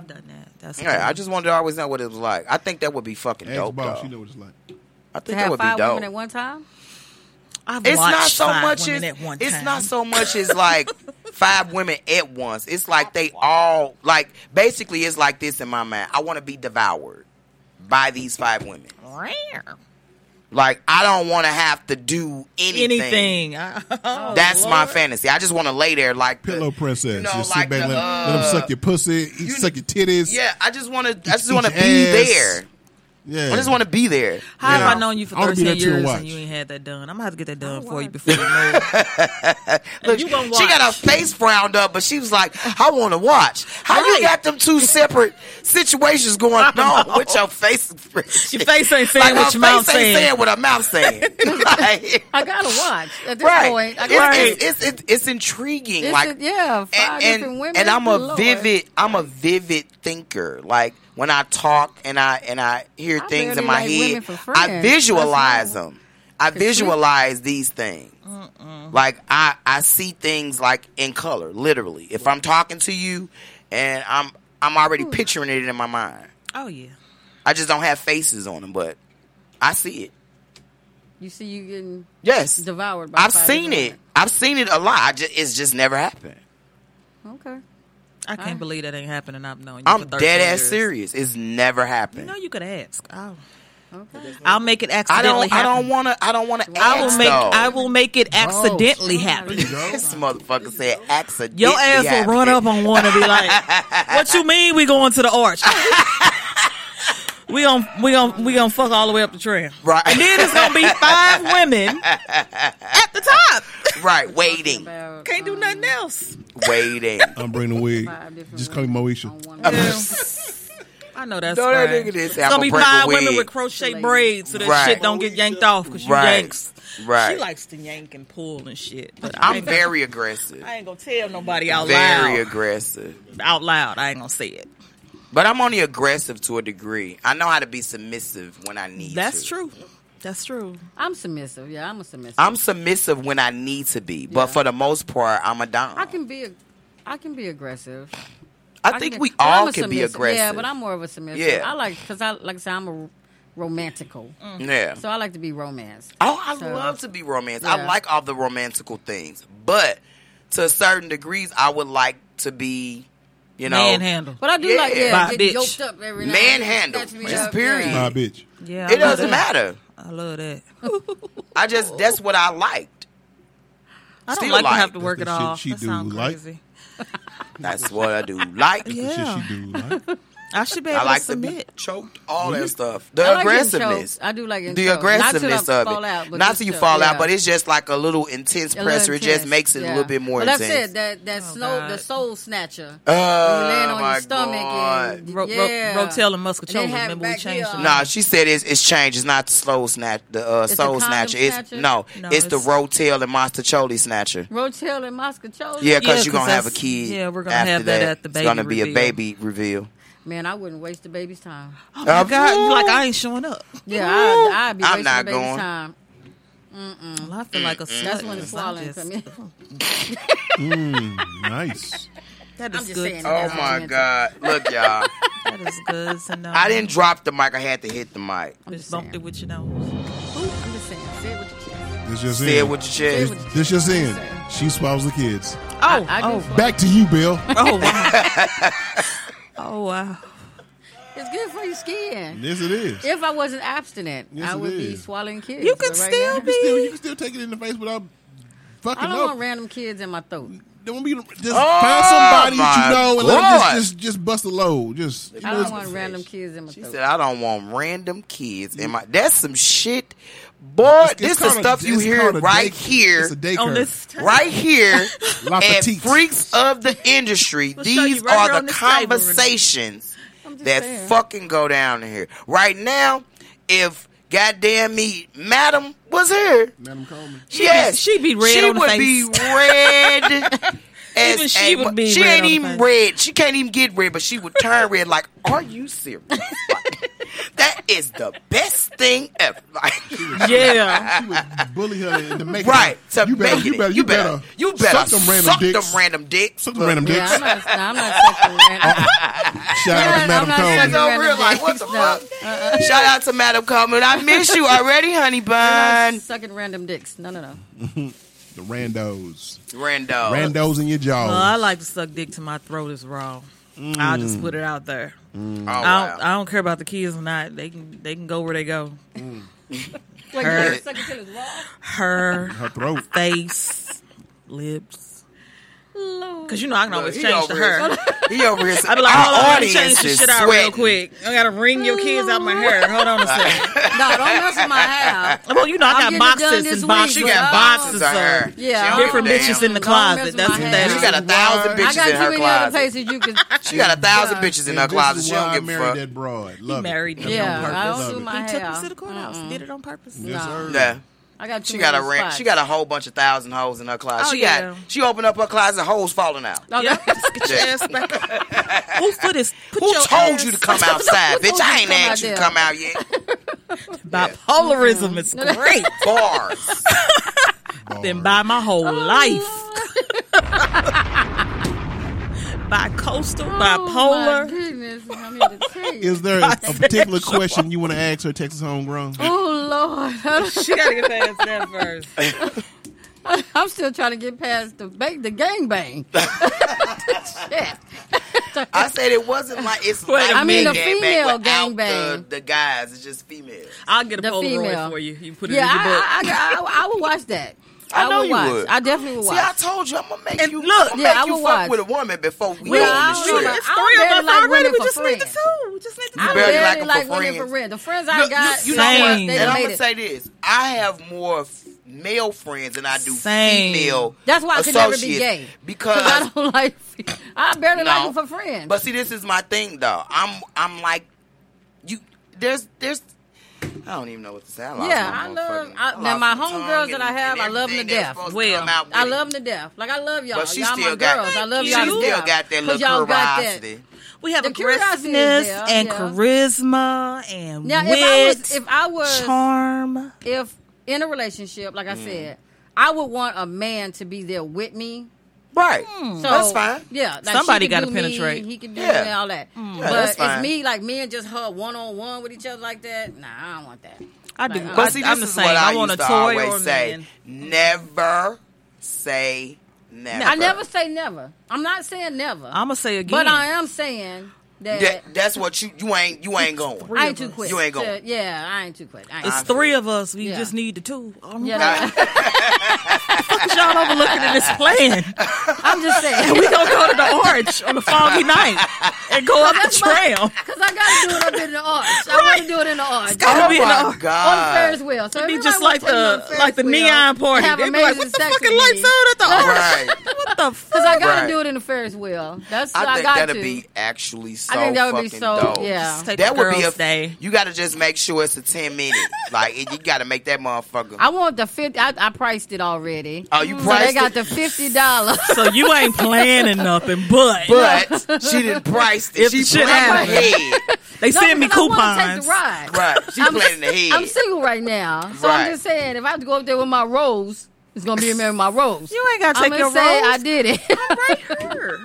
I've done that. That's Yeah, I just wanted to always know what it was like. I think that would be fucking Ask dope. boss. though. You know what it's like. I To think that have would be five dope. women at one time? I've it's not so five much women as at one it's time. not so much as like *laughs* five women at once. It's like they all like basically it's like this in my mind. I want to be devoured by these five women. Rare. Like I don't want to have to do anything. Anything. *laughs* Oh, That's my fantasy. I just want to lay there like the- Pillow princess. You know, just like sit back, the, let, uh, let them suck your pussy, eat, suck your titties. Yeah, I just want to. I just want to be ass. there. Yeah. I just want to be there. How have I known you for I 13 there too and years and you ain't had that done? I'm gonna have to get that done for you before you move. *laughs* Look, you gonna she got her face frowned up, but she was like, "I want to watch." How you got them two separate situations going on with your face? Your face ain't saying like what her your mouth saying. saying what her mouth saying. *laughs* Like, I gotta watch. At this right? point, I It's, gotta it's, it's, it's, it's intriguing. It's like a- yeah, five and, different and, women. and I'm a Lord. vivid I'm a vivid thinker. Like when I talk and I and I hear I things in my like head, I visualize them. I visualize these things. Like I I see things like in color, literally. If I'm talking to you and I'm I'm already picturing it in my mind. Oh yeah. I just don't have faces on them, but I see it. You see, you getting Yes. devoured by. I've seen it. I've seen it a lot. I just, it's just never happened. Okay. I can't Alright. believe that ain't happening. I've known you I'm for 13 dead ass years. serious. It's never You happened. know you could ask. I'll, Okay. I'll make it I accidentally don't. I happen. don't want to. I don't want to. I will make. Though. I will make it oh, accidentally oh, There happen. This motherfucker said accidentally. Your ass will run up on one and be like, "What you mean we going to the arch? *laughs* we gon' we gon' we gonna fuck all the way up the trail, Right. And then it's gonna be five *laughs* women at the top. right. Waiting. About, Can't do um, nothing else. Waiting. I'm bringing the wig. Just call me women Moesha. on one Yeah. woman. I know that's No, that right. nigga didn't say, It's "I'ma gonna be break a fine women with crochet Lady. braids so that Right. shit don't get yanked off because you Right. yanks. Right. She likes to yank and pull and shit. But I I'm ain't very aggressive. I ain't gonna tell nobody out Very loud. Very aggressive. Out loud, I ain't gonna say it. But I'm only aggressive to a degree. I know how to be submissive when I need to. That's to. true. That's true. I'm submissive. Yeah, I'm a submissive. I'm submissive when I need to be, but Yeah. for the most part, I'm a dom. I can be. I can be aggressive. I think can- we but I'm all a can be submissive. aggressive. Yeah, but I'm more of a submissive. Yeah. I like because I like I said I'm a romantical, mm. yeah. so I like to be romanced. Oh, I So- love to be romantic. I Yeah. like all the romantical things, but to a certain degrees, I would like to be, you know, Manhandle. But I do Yeah. like yeah, By a get bitch. yoked up every now Manhandle. snatch Just period. yeah. My bitch. Yeah, I it doesn't that. matter. I love that. *laughs* I just that's what I liked. I don't Still like to have to work That's it the all. shit she That do sounds like. crazy. That's what I do. Like The Yeah. shit she do. Like. *laughs* I should be able I like to to be choked, all that stuff. The I like aggressiveness. I do like the choked. aggressiveness Not of it. out, Not just till you choked, fall out, yeah. but it's just like a little intense A little pressure. It just makes it a little bit more But that's intense. it. That that Oh, snow, the soul snatcher. Oh, you land on my your stomach God. and Ro- ro- yeah. Rotel and Muscatella. And Remember we changed here. Nah, she said it's, it's changed. It's not the slow snatch, the uh, It's the soul snatcher. It's no, No, it's, the it's- rotel and monster snatcher. Rotel and Moscato. Yeah, because you're gonna have a that's- kid. yeah, we're gonna have that at the It's gonna be a baby reveal. Man, I wouldn't waste the baby's time. Oh my God, like I ain't showing up. Yeah, I, I'd be I'm wasting not the baby's going. time. Well, I feel like a slut. That's when the 'cause I'm swallowing just- come in. *laughs* Mm, nice. That I'm is just good. saying Oh That's my god! Look, *laughs* y'all. That is good to know. I didn't drop the mic. I had to hit the mic. I'm Just just bumped saying. it with your nose. I'm just saying. Say it with your chest. This just Say it in. with your chest. with This just in. She swallows the kids. Oh, I, I do oh. Back to you, Bill. oh wow. *laughs* oh wow. It's good for your skin. yes, it is. If I wasn't abstinent, Yes, I it would be swallowing kids. You can right still now- be- Still, you can still take it in the face without fucking I don't up. want random kids in my throat. Don't be just Oh, find somebody that you know and let them just, just just bust a load. Just you I know, don't want random kids in my She throat. said, "I don't want random kids in my." That's some shit, boy. it's- it's this is called a- stuff you hear right day- here, It's a day On this time. right here *laughs* La at Freaks of the *laughs* Industry. We'll These right are the this table, Renee. conversations that saying. fucking go down in here right now. If goddamn me, Madam was here. Madam Coleman. She yes, be- she be red She on the would face. be *laughs* red. *laughs* as Even she a- would be She red ain't on the even face. red. She can't even get red, but she would turn red. Like, are you serious? Like, *laughs* that is the best thing ever. Like, Yeah. She would bully her into making right? To you better, make you it. better, you better, you better suck them random suck dicks. them random dicks. Suck them random Yeah, dicks. I'm not. nah, I'm not sucking random. *laughs* Shout out to Madam Coleman. sucking So random real, like, what the no. fuck? Shout out to Madam Coleman. I miss you *laughs* already, honey I'm bun. not sucking random dicks. No, no, no. *laughs* The randos, Rando. randos in your jaws. Well, I like to suck dick till my throat is raw. I'll Mm. just put it out there. Mm. Oh, I don't. wow. I don't care about the kids or not. They can. They can go where they go. Wait, Her- you sucking till it's raw? Her her throat. face, lips. Lord. Because you know I can always he change over to her. He over here. *laughs* I be like, our hold on, let me change the shit out real quick. I gotta wring your kids out my hair. Hold on a second. *laughs* No, don't mess with my hair. Well, you know I got getting it boxes this and boxes. Oh. She got but I don't- boxes to her. of Yeah, different bitches in the closet. That's what hair. that She got a thousand I I bitches got in too her many other closet. places you can. *laughs* She got a thousand bitches in her closet. She don't I give a married fuck. that broad. He married it. me Yeah, on I purpose. don't do Love my He took hair. me to the courthouse. Uh-uh. Did it on purpose. No. Yeah. I got too She got a many rent. spots. She got a whole bunch of thousand holes in her closet. Oh, she yeah. got. She opened up her closet, holes falling out. No, Yeah, get your ass back up. Who put this? Put Who your told ass you to come *laughs* outside, Who bitch? I ain't asked you to come out yet. *laughs* Bipolarism is mm-hmm. great. *laughs* Bars. Been by my whole Oh, life. Bi-coastal, Oh, my bipolar. goodness. I'm here to. Is there a, a particular question you want to ask her, Texas homegrown? Oh Lord, *laughs* she gotta get past that first. *laughs* I'm still trying to get past the bang, the gangbang. *laughs* Shit. I said it wasn't like it's Wait like a I mean, gang the bang female without gangbang. The, the guys, it's just females. I'll get a The Polaroid female. for you. You put it Yeah, in your book. I, I, I, I would watch that. I know would you watch. would. I definitely would See. I told you I'm gonna make And you look, I'm yeah, make I you will fuck watch. with a woman before we Well, go on I the don't street. it's three of barely us like already. women We for just need the two. We just need the I two. barely barely like 'em like, for women friends. for real. The friends I Look, got, you you know know Same. what? And I'm made gonna say this: I have more male friends than I do Same. female. That's why I could never be gay. because *laughs* I don't like. I barely like them for friends. But see, this is my thing, though. I'm I'm like you there's there's I don't even know what to say. I lost Yeah, I love. I, I now my homegirls that I have, I love them to death. to Well, with I love them to death. Like I love y'all. But she y'all still my got girls. I love she y'all to still death. got that little y'all got that. curiosity. We have The aggressiveness there, and yeah. charisma and Now, wit, if I was, if I was, charm. if in a relationship, like I Mm. said, I would want a man to be there with me. Right. Hmm. So That's fine. Yeah, like Somebody could gotta do me, penetrate. he can do Yeah. me, all that. Hmm. Yeah, but that's it's me, like me and just her one on one with each other like that. Nah, I don't want that. I do. Like, I, But see, this I'm the is same. what I, I want a used to toy always or a say. man. Never say never. I never say never. I'm not saying never, I'm gonna say again. but I am saying that. That, that's what you you ain't you ain't going. I ain't too quick. You ain't to- going. yeah, I ain't too quick. Ain't it's too three of us. We Yeah. just need the two. I'm Yeah, yeah. no, *laughs* y'all overlooking in this plan. I'm just saying. *laughs* we gonna go to the arch on a foggy night and go up the That's my- trail. Cause I gotta do it up in the arch. I want to do it in the arch. It's Gotta Oh be in the oh my arch. on god! Ferris wheel. So It'd be just like wanna take me on the like the neon party. have They'd be like, "What the sex fucking lights on at the arch? What the fuck? *laughs* Cause I gotta do it in the Ferris wheel. That's I, I think got that'd to. be actually so I think that would be so. dope. Yeah. Just take That the would be a. girls' day. You got to just make sure it's a ten minute. *laughs* like you got to make that motherfucker. I want the fifty. I, I priced it already. Oh, you So priced they got the fifty dollars. *laughs* So you ain't planning nothing, but, but she didn't price it. If She the shit planned ahead. *laughs* they send me I take coupons. the ride. Right. She I'm, planning ahead. I'm single right now, so Right. I'm just saying if I have to go up there with my rose, it's gonna be a man with my rose. You ain't gotta I'm take gonna your say rose. I did it. right here.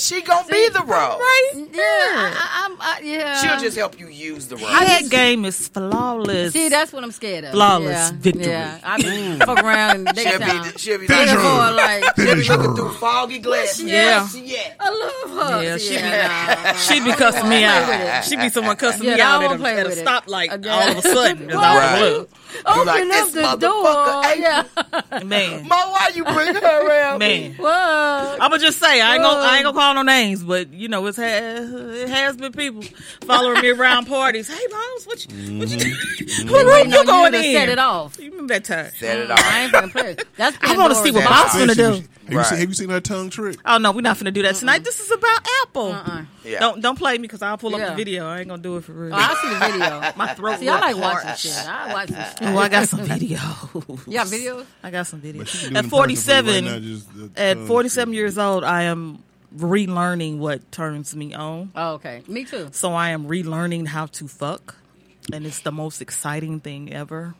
She gonna be the role. Right yeah, I, I, I'm, I, yeah. She'll just help you use the role. That game is flawless. See, that's what I'm scared of. Flawless yeah, victory. Yeah, I be mm. fuck around and they She'll be, she'll be Looking like, for like, she'll be looking through foggy glasses. Yeah. Where she at? I love her. Yeah, she yeah, be she be cussing me out. it. She be someone cussing Yeah, me out at a, at a stoplight all of a sudden. 'cause *laughs* Right. I was Open like, up the door. ain't- Yeah. Man, Mo, why you bring her around? man. What? I'm gonna just say I ain't gonna I ain't gonna call no names, but you know it's ha- it has been people following me around parties. Hey, Bones, what you, what you, what room Waiting you going to in? set it off. You remember that time? Set it off. I off. ain't gonna play. That's I want to see what That Boss gonna do. when she- Have, you seen, have you seen her tongue trick? Oh no, we're not gonna do that tonight. This is about Apple. Uh-uh. Yeah. Don't don't play me because I'll pull up Yeah. the video. I ain't gonna do it for real. Oh, I see the video. *laughs* My throat. See, I like look watching shit. I watch some shit. Oh, I got some *laughs* video. You got videos? I got some videos. she can do it At in person for you right 47, now, just the at 47 years old, I am relearning what turns me on. Oh, okay. Me too. So I am relearning how to fuck, and it's the most exciting thing ever.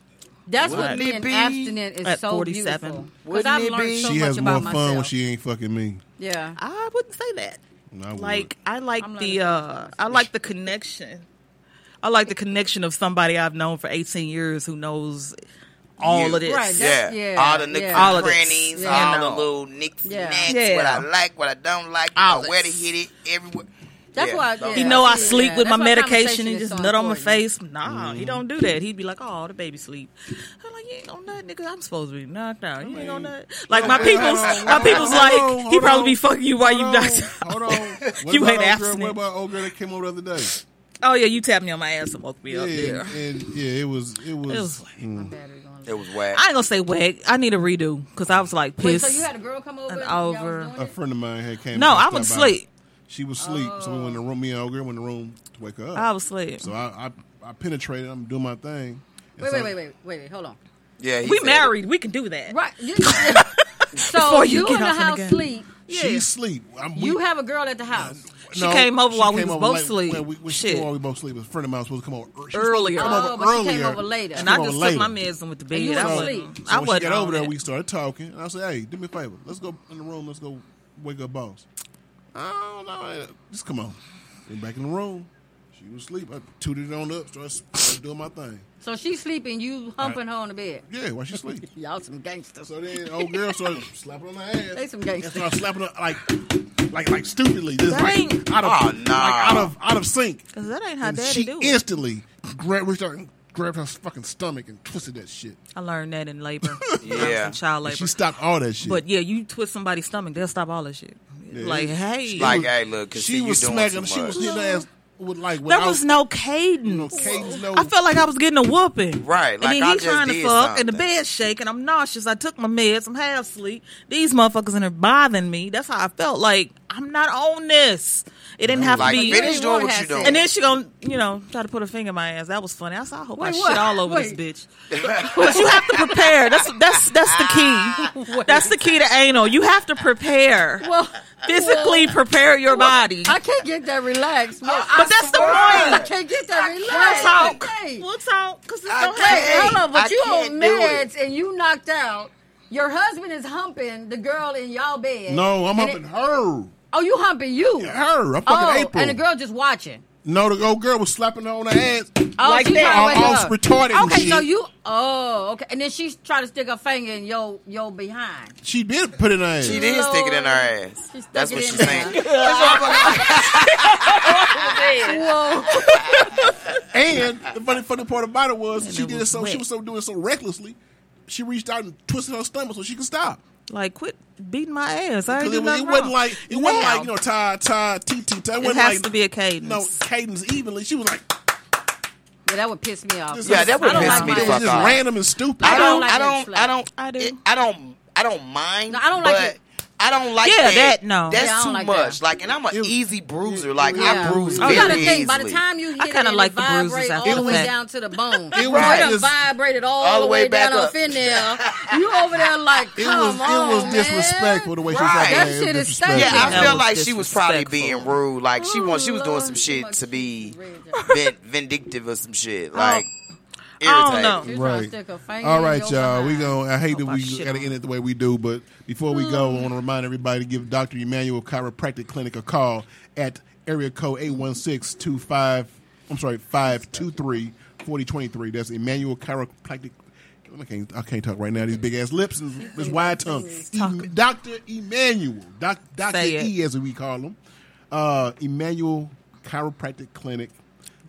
That's what Wouldn't it being be abstinent is at so 47? beautiful. Because I've it learned be? so She much has more fun when she ain't fucking me. yeah. I wouldn't say that. And I. Like I like the uh I like the connection. I like the connection of somebody I've known for 18 years who knows all You. of this. Right, Yeah. yeah, all the nooks yeah. and All of this. crannies, Yeah. all the know. little nicks Yeah. and nacks, Yeah. what I like, what I don't like, you All know, where to hit it, everywhere. That's Yeah. why. So- Yeah, He know I see, sleep yeah. with my That's why medication and just so nut on my face. Nah, he don't do that. He'd be like, "Oh, the baby sleep." I'm like, "You ain't gonna nut, nigga. I'm supposed to be knocked out. You ain't gonna nut." Like my people's, my people's like, on, he probably on. be fucking you while you Hold on, knocked Hold out. on. You about ain't old girl, abstinent. What about old girl that came over the other day? Oh yeah, you tapped me on my ass and woke me Yeah, up there. and yeah, it was it was. It was mm. Battery. It was whack. I ain't gonna say wag. I need a redo because I was like Wait, pissed. so you had a girl come over and and y'all was over. doing a friend of mine had came. no, I stopped went to sleep. She was asleep, so we went in the oh. room. Me and old girl went in the room to wake her up. I was asleep. So I, I I penetrated. I'm doing my thing. Wait, so- wait, wait, wait, wait, wait. Hold on. yeah, we said married. We can do that. Right. You- *laughs* so Before you you, get in the off in the house game. sleep. She's asleep. I'm, we- You have a girl at the house. She came over while we came was both late- asleep. When we, when Shit. While we both sleep. A friend of mine was supposed to come over she was supposed Earlier. Come Oh, over but she earlier. came over later. She And I came just over took my later. medicine with the And you bed. was I asleep. wasn't. So I when wasn't got on over there, that. we started talking, and I said, "Hey, do me a favor. Let's go in the room. Let's go wake up, boss." I don't know. Just come on. Went back in the room. She was asleep. I tooted it on up, started, started doing my thing. So she's sleeping, you humping her on the bed. Yeah, while she sleep. *laughs* Y'all some gangsters. So then old girl started slapping on her ass. They some And gangsters. started slapping her like, like, like stupidly, just That like ain't- out of, Oh, like out of, out of sync. Cause that ain't how And daddy she do it. instantly grabbed, reached out and grabbed her fucking stomach and twisted that shit. I learned that in labor. *laughs* Yeah. I was in child labor. She stopped all that shit. But yeah, you twist somebody's stomach, they'll stop all that shit. Yeah. Like, hey, Like, hey, look, cause she was you smacking. She was much. hitting her ass with like There without- was no cadence. no cadence, no. I felt like I was getting a whooping. Right, And like then I he trying to did fuck, and the something. bed's shaking. I'm nauseous. I took my meds. I'm half asleep. These motherfuckers in there bothering me. That's how I felt. Like I'm not on this. It didn't have Like to be. finish doing what you have doing. And then she gonna, you know, try to put a finger in my ass. That was funny. I said, I hope I Wait, shit all over Wait. this bitch. But you have to prepare. That's that's that's the key. *laughs* That's the key to anal. You have to prepare. Well, Physically prepare your body. I can't get that relaxed. Well, But that's the I point. can't get that We'll talk. We'll talk. Cause it's I don't can't. hey, hold on, but I you on meds and you knocked out. Your husband is humping the girl in y'all bed. no, I'm humping it- her. Oh, you humping you? Her. I'm fucking Oh, April. and the girl just watching. No, the old girl was slapping her on the ass. Oh, Like she that. trying to All, wake all up. retarded and Okay, shit. so you. Oh, okay, and then she tried to stick her finger in your your behind. She did put it in her ass. She did stick it in her ass. She stuck That's it what in she's there. saying. Whoa! And the funny, funny part about it was she it did it was so she was so doing so recklessly. She reached out and twisted her stomach so she could stop. Like, quit beating my ass. I ain't Because do it, was, nothing it wasn't like it wasn't like you know ta ta t t. It it wasn't has like to be a cadence. no cadence evenly. She was like Yeah, that would piss me off. This Yeah, that would piss like me my- the it was fuck just random and stupid. I I don't. don't like I don't. I don't. I do. it- I don't. I don't mind. No, I don't like it. I don't like Yeah, that. that, no. That's Yeah, too like much. that. Like, and I'm an It- easy bruiser. Like, Yeah. I bruise oh, You very gotta easily. think. By the time you hit I it, kinda like it the bruises vibrate all the the way fact. down to the bone. *laughs* It It was done just- vibrated all, all the way down back up up. in *laughs* there. You over there like, It come was on, it was man. disrespectful the way she was Right. talking. That It shit is disrespectful. Yeah, I That feel like she was probably being rude. Like she was, she was doing oh, some shit to be vindictive or some shit. Oh, like I don't know. She was to Right. stick her finger in your y'all. We behind. going I hate that Hope I we got to end it the way we do, but before we go, I want to remind everybody to give Dr. Emmanuel Chiropractic Clinic a call at area code 816-25, I'm sorry, 523-4023. That's Emmanuel Chiropractic. I can't, I can't talk right now. These big ass lips and this wide tongue. E- Dr. Emmanuel, Doc, Dr. Say it. E as we call him. Uh, Emmanuel Chiropractic Clinic,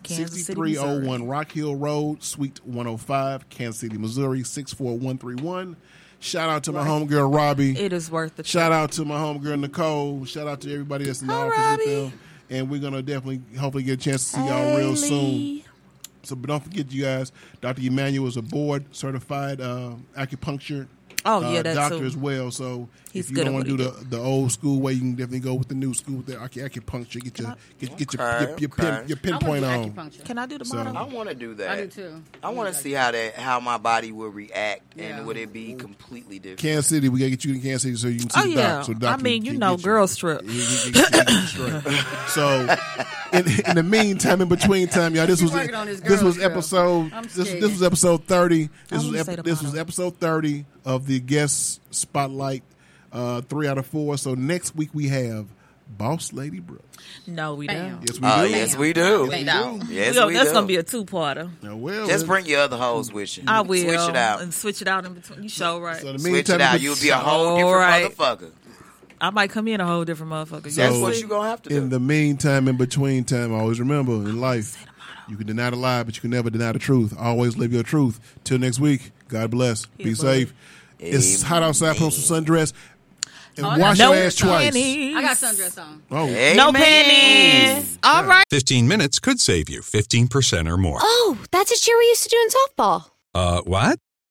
Kansas City, 6301 Rock Hill Road, Suite 105, Kansas City, Missouri, 64131. Shout out to my homegirl Robbie. It is worth the Shout out to my homegirl Nicole. Shout out to everybody that's in the Hi, office Robbie. with them. And we're gonna definitely, hopefully, get a chance to see y'all real soon. So, but don't forget, you guys, Dr. Emmanuel is a board certified uh, acupuncture Oh, uh, yeah, that doctor too. as well. So He's if you don't want to do the, the old school way, you can definitely go with the new school with the acu- acupuncture. Get your get, get your, Okay, your, your, pin, okay. your pinpoint on. Can I do the So- I want to do that. I do too. I want to see how that how my body will react Yeah. and would it be completely different. Kansas City, we gotta get you in Kansas City so you can see Oh, the yeah. doc. So the doc I mean, you can know, get girls trip. He- he- he- he get you straight. *laughs* so, in, in the meantime, in between time, y'all, this He's was working this was episode this, this was episode thirty. This was wanna ep- this was episode thirty of the guest spotlight. Uh, three out of four. So next week we have Boss Lady Brux. No, we Bam. don't. Yes, we Oh do. yes, we do. We don't. Yes, we that's do. gonna be a two-parter. Now, well, Just bring your other hoes with you. I will Switch it out. and switch it out in between. You show right. So in the Switch it out. You'll be a whole different right. motherfucker. I might come in a whole different motherfucker. So- That's what see? you gonna have to do. In the meantime, in between time, always remember in life, you can deny the lie, but you can never deny the truth. Always live your truth. Till next week, God bless. Be Yeah, safe. It's hot outside. Put on some sundress and Oh, wash no your ass twice. panties. I got sundress on. Oh, No Amen. panties. All right. 15 minutes could save you 15% or more. Oh, that's a cheer we used to do in softball. Uh, what?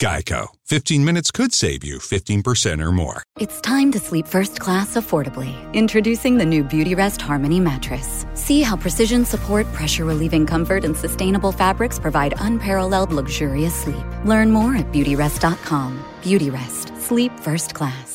Geico. 15 minutes could save you 15% or more. It's time to sleep first class affordably. Introducing the new Beautyrest Harmony mattress. See how precision support, pressure relieving comfort, and sustainable fabrics provide unparalleled luxurious sleep. Learn more at beautyrest.com. Beautyrest. Sleep first class.